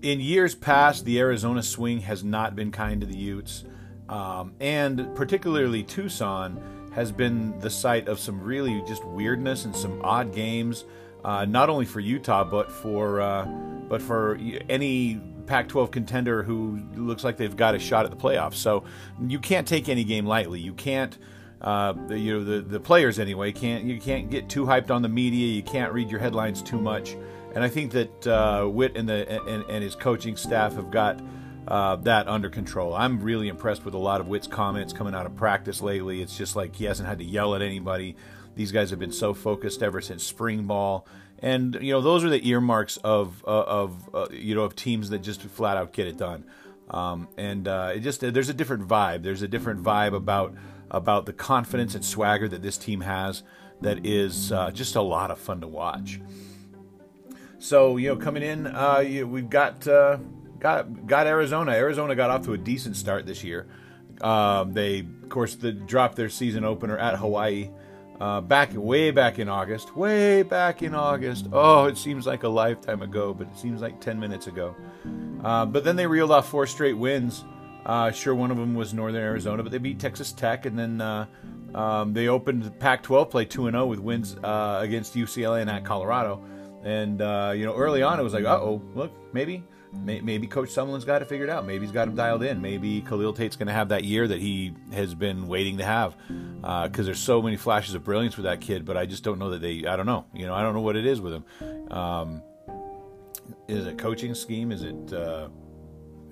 in years past, the Arizona swing has not been kind to the Utes, um, and particularly Tucson has been the site of some really just weirdness and some odd games, uh, not only for Utah but for uh, but for any Pac-12 contender who looks like they've got a shot at the playoffs. So you can't take any game lightly. You can't. Uh, the, you know the, the players anyway can't you can't get too hyped on the media you can't read your headlines too much and I think that uh, Whit and the and, and his coaching staff have got uh, that under control. I'm really impressed with a lot of Whit's comments coming out of practice lately. It's just like he hasn't had to yell at anybody. These guys have been so focused ever since spring ball, and you know those are the earmarks of uh, of uh, you know of teams that just flat out get it done. Um, and uh, it just there's a different vibe. There's a different vibe about about the confidence and swagger that this team has that is uh, just a lot of fun to watch. So you know, coming in, uh, you, we've got uh, got got Arizona. Arizona got off to a decent start this year. Um, they, of course, the, dropped their season opener at Hawaii uh, back way back in August. Way back in August. Oh, it seems like a lifetime ago, but it seems like ten minutes ago. Uh, but then they reeled off four straight wins. Uh, sure, one of them was Northern Arizona, but they beat Texas Tech, and then uh, um, they opened Pac-12 play two and zero oh with wins uh, against UCLA and at Colorado. And uh, you know, early on, it was like, uh oh, look, maybe maybe Coach Sumlin's got it figured out. Maybe he's got him dialed in. Maybe Khalil Tate's going to have that year that he has been waiting to have. Because uh, there's so many flashes of brilliance with that kid, but I just don't know that they. I don't know. You know, I don't know what it is with him. Um, is it coaching scheme? Is it uh,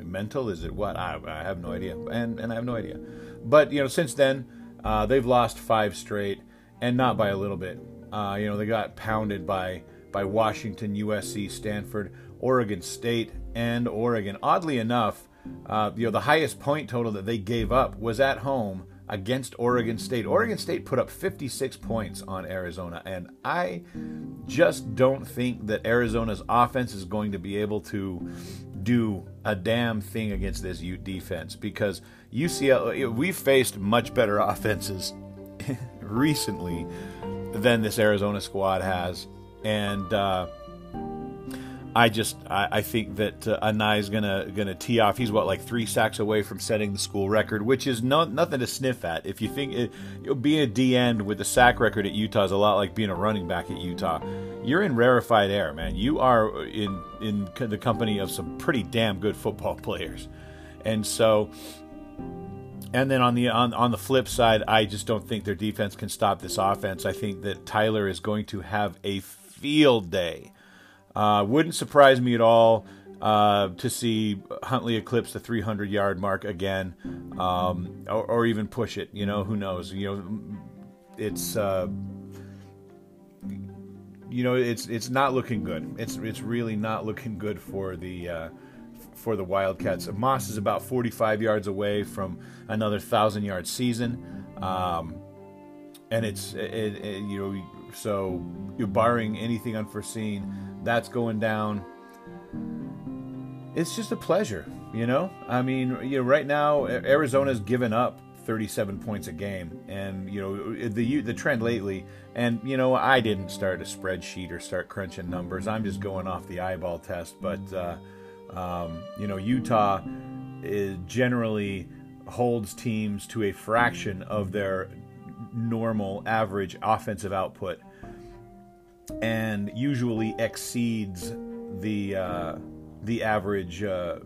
mental? Is it what? I, I, have no idea, and and I have no idea. But you know, since then, uh, they've lost five straight, and not by a little bit. Uh, you know, they got pounded by by Washington, USC, Stanford, Oregon State, and Oregon. Oddly enough, uh, you know the highest point total that they gave up was at home against Oregon State. Oregon State put up 56 points on Arizona, and I just don't think that Arizona's offense is going to be able to do a damn thing against this Ute defense because UCLA we've faced much better offenses recently than this Arizona squad has, and. Uh, I just I, I think that uh, is gonna gonna tee off. He's what like three sacks away from setting the school record, which is no, nothing to sniff at. If you think it, know, being a D end with the sack record at Utah is a lot like being a running back at Utah, you're in rarefied air, man. You are in in the company of some pretty damn good football players, and so. And then on the on, on the flip side, I just don't think their defense can stop this offense. I think that Tyler is going to have a field day uh, wouldn't surprise me at all uh, to see Huntley eclipse the 300 yard mark again, um, or, or, even push it. You know, who knows? You know, it's uh, you know it's it's not looking good. It's it's really not looking good for the. Uh, for the Wildcats, Moss is about 45 yards away from another thousand yard season, um, and it's it, it, you know so you're barring anything unforeseen that's going down. It's just a pleasure, you know. I mean, you know, right now Arizona's given up 37 points a game, and you know the the trend lately. And you know, I didn't start a spreadsheet or start crunching numbers. I'm just going off the eyeball test. But uh, um, you know, Utah is generally holds teams to a fraction of their normal average offensive output and usually exceeds the uh, the average uh,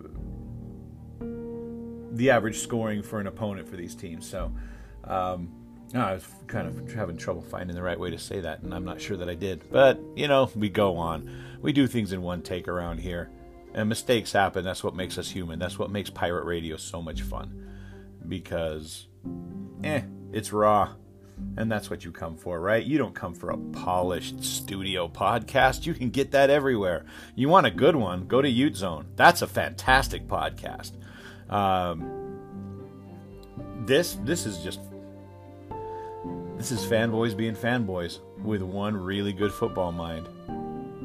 the average scoring for an opponent for these teams. So, um, I was kind of having trouble finding the right way to say that, and I'm not sure that I did. But, you know, we go on. We do things in one take around here. And mistakes happen. That's what makes us human. That's what makes pirate radio so much fun. Because, eh, it's raw. And that's what you come for, right? You don't come for a polished studio podcast. You can get that everywhere. You want a good one? Go to Ute Zone. That's a fantastic podcast. Um, this this is just this is fanboys being fanboys with one really good football mind.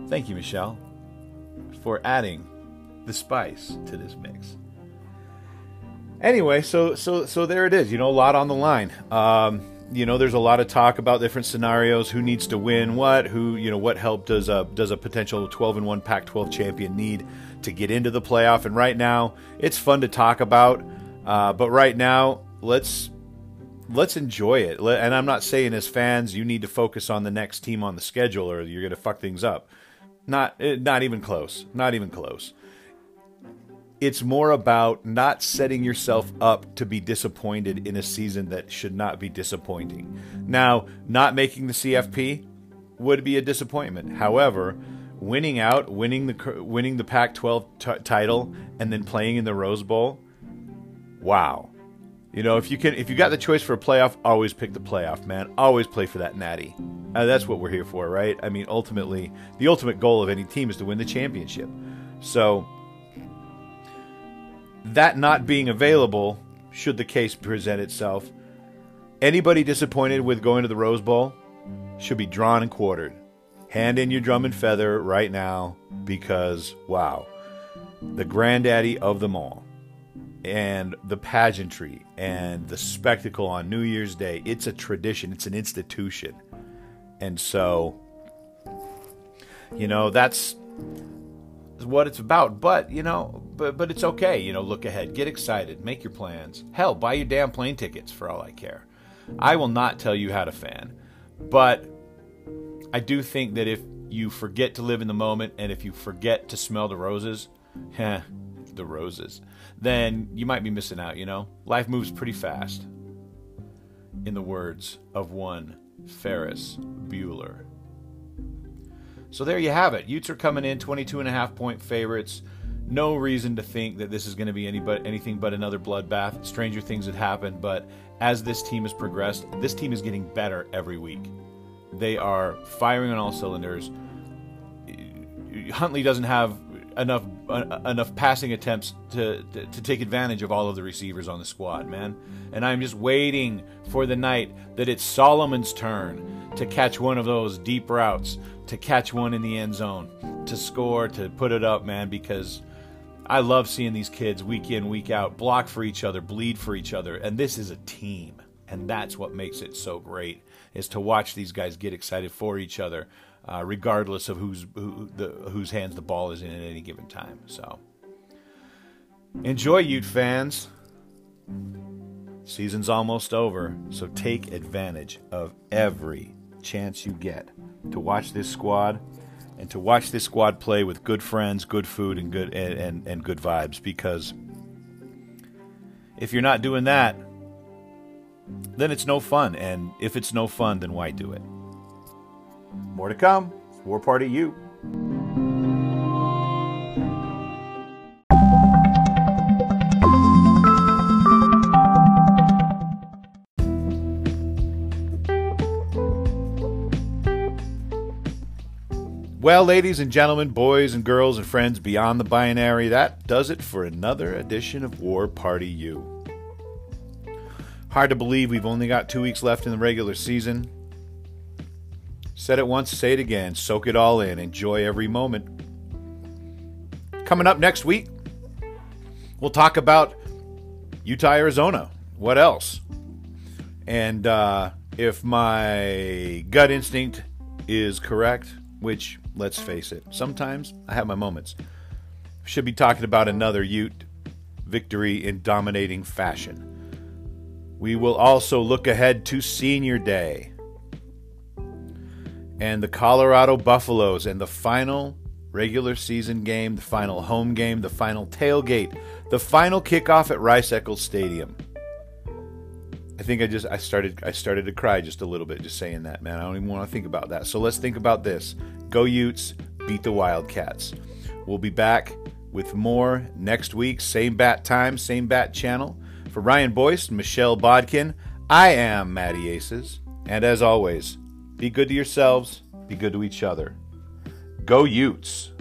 Thank you, Michelle, for adding the spice to this mix. Anyway, so so so there it is. You know, a lot on the line. Um, you know, there's a lot of talk about different scenarios. Who needs to win what? Who you know? What help does a does a potential 12 and one Pac-12 champion need to get into the playoff? And right now, it's fun to talk about. Uh, but right now, let's let's enjoy it. And I'm not saying as fans you need to focus on the next team on the schedule or you're going to fuck things up. Not eh, not even close. Not even close. It's more about not setting yourself up to be disappointed in a season that should not be disappointing. Now, not making the CFP would be a disappointment. However, winning out, winning the winning the Pac-12 t- title and then playing in the Rose Bowl, wow you know, if you can, if you got the choice for a playoff, always pick the playoff, man. Always play for that natty. Uh, that's what we're here for, right? I mean, ultimately, the ultimate goal of any team is to win the championship. So, that not being available, should the case present itself, anybody disappointed with going to the Rose Bowl should be drawn and quartered. Hand in your drum and feather right now because, wow, the granddaddy of them all and the pageantry and the spectacle on New Year's Day. It's a tradition, it's an institution. And so, you know, that's what it's about. But, you know, but, but it's okay. You know, look ahead, get excited, make your plans. Hell, buy your damn plane tickets for all I care. I will not tell you how to fan. But I do think that if you forget to live in the moment and if you forget to smell the roses, heh, the roses then you might be missing out, you know? Life moves pretty fast. In the words of one Ferris Bueller. So there you have it. Utes are coming in 22 and a half point favorites. No reason to think that this is going to be any but, anything but another bloodbath. Stranger things had happened, but as this team has progressed, this team is getting better every week. They are firing on all cylinders. Huntley doesn't have enough uh, enough passing attempts to, to, to take advantage of all of the receivers on the squad, man. And I'm just waiting for the night that it's Solomon's turn to catch one of those deep routes, to catch one in the end zone, to score, to put it up, man. Because I love seeing these kids week in, week out block for each other, bleed for each other, and this is a team, and that's what makes it so great. Is to watch these guys get excited for each other uh, regardless of whose who, the, whose hands the ball is in at any given time. So enjoy, Ute fans. Season's almost over, so take advantage of every chance you get to watch this squad and to watch this squad play with good friends, good food, and good and, and, and good vibes. Because if you're not doing that, then it's no fun. And if it's no fun, then why do it? More to come. War Party U. Well, ladies and gentlemen, boys and girls and friends beyond the binary, that does it for another edition of War Party U. Hard to believe we've only got two weeks left in the regular season, Said it once, say it again. Soak it all in. Enjoy every moment. Coming up next week, we'll talk about Utah, Arizona. What else? And uh, if my gut instinct is correct, which, let's face it, sometimes I have my moments, should be talking about another Ute victory in dominating fashion. We will also look ahead to Senior Day and the Colorado Buffaloes and the final regular season game, the final home game, the final tailgate, the final kickoff at Rice Eccles Stadium. I think I just I started I started to cry just a little bit just saying that, man. I don't even want to think about that. So let's think about this. Go Utes, beat the Wildcats. We'll be back with more next week, same bat time, same bat channel. For Ryan Boyce, Michelle Bodkin, I am Matty Aces. And as always, be good to yourselves, be good to each other. Go Utes!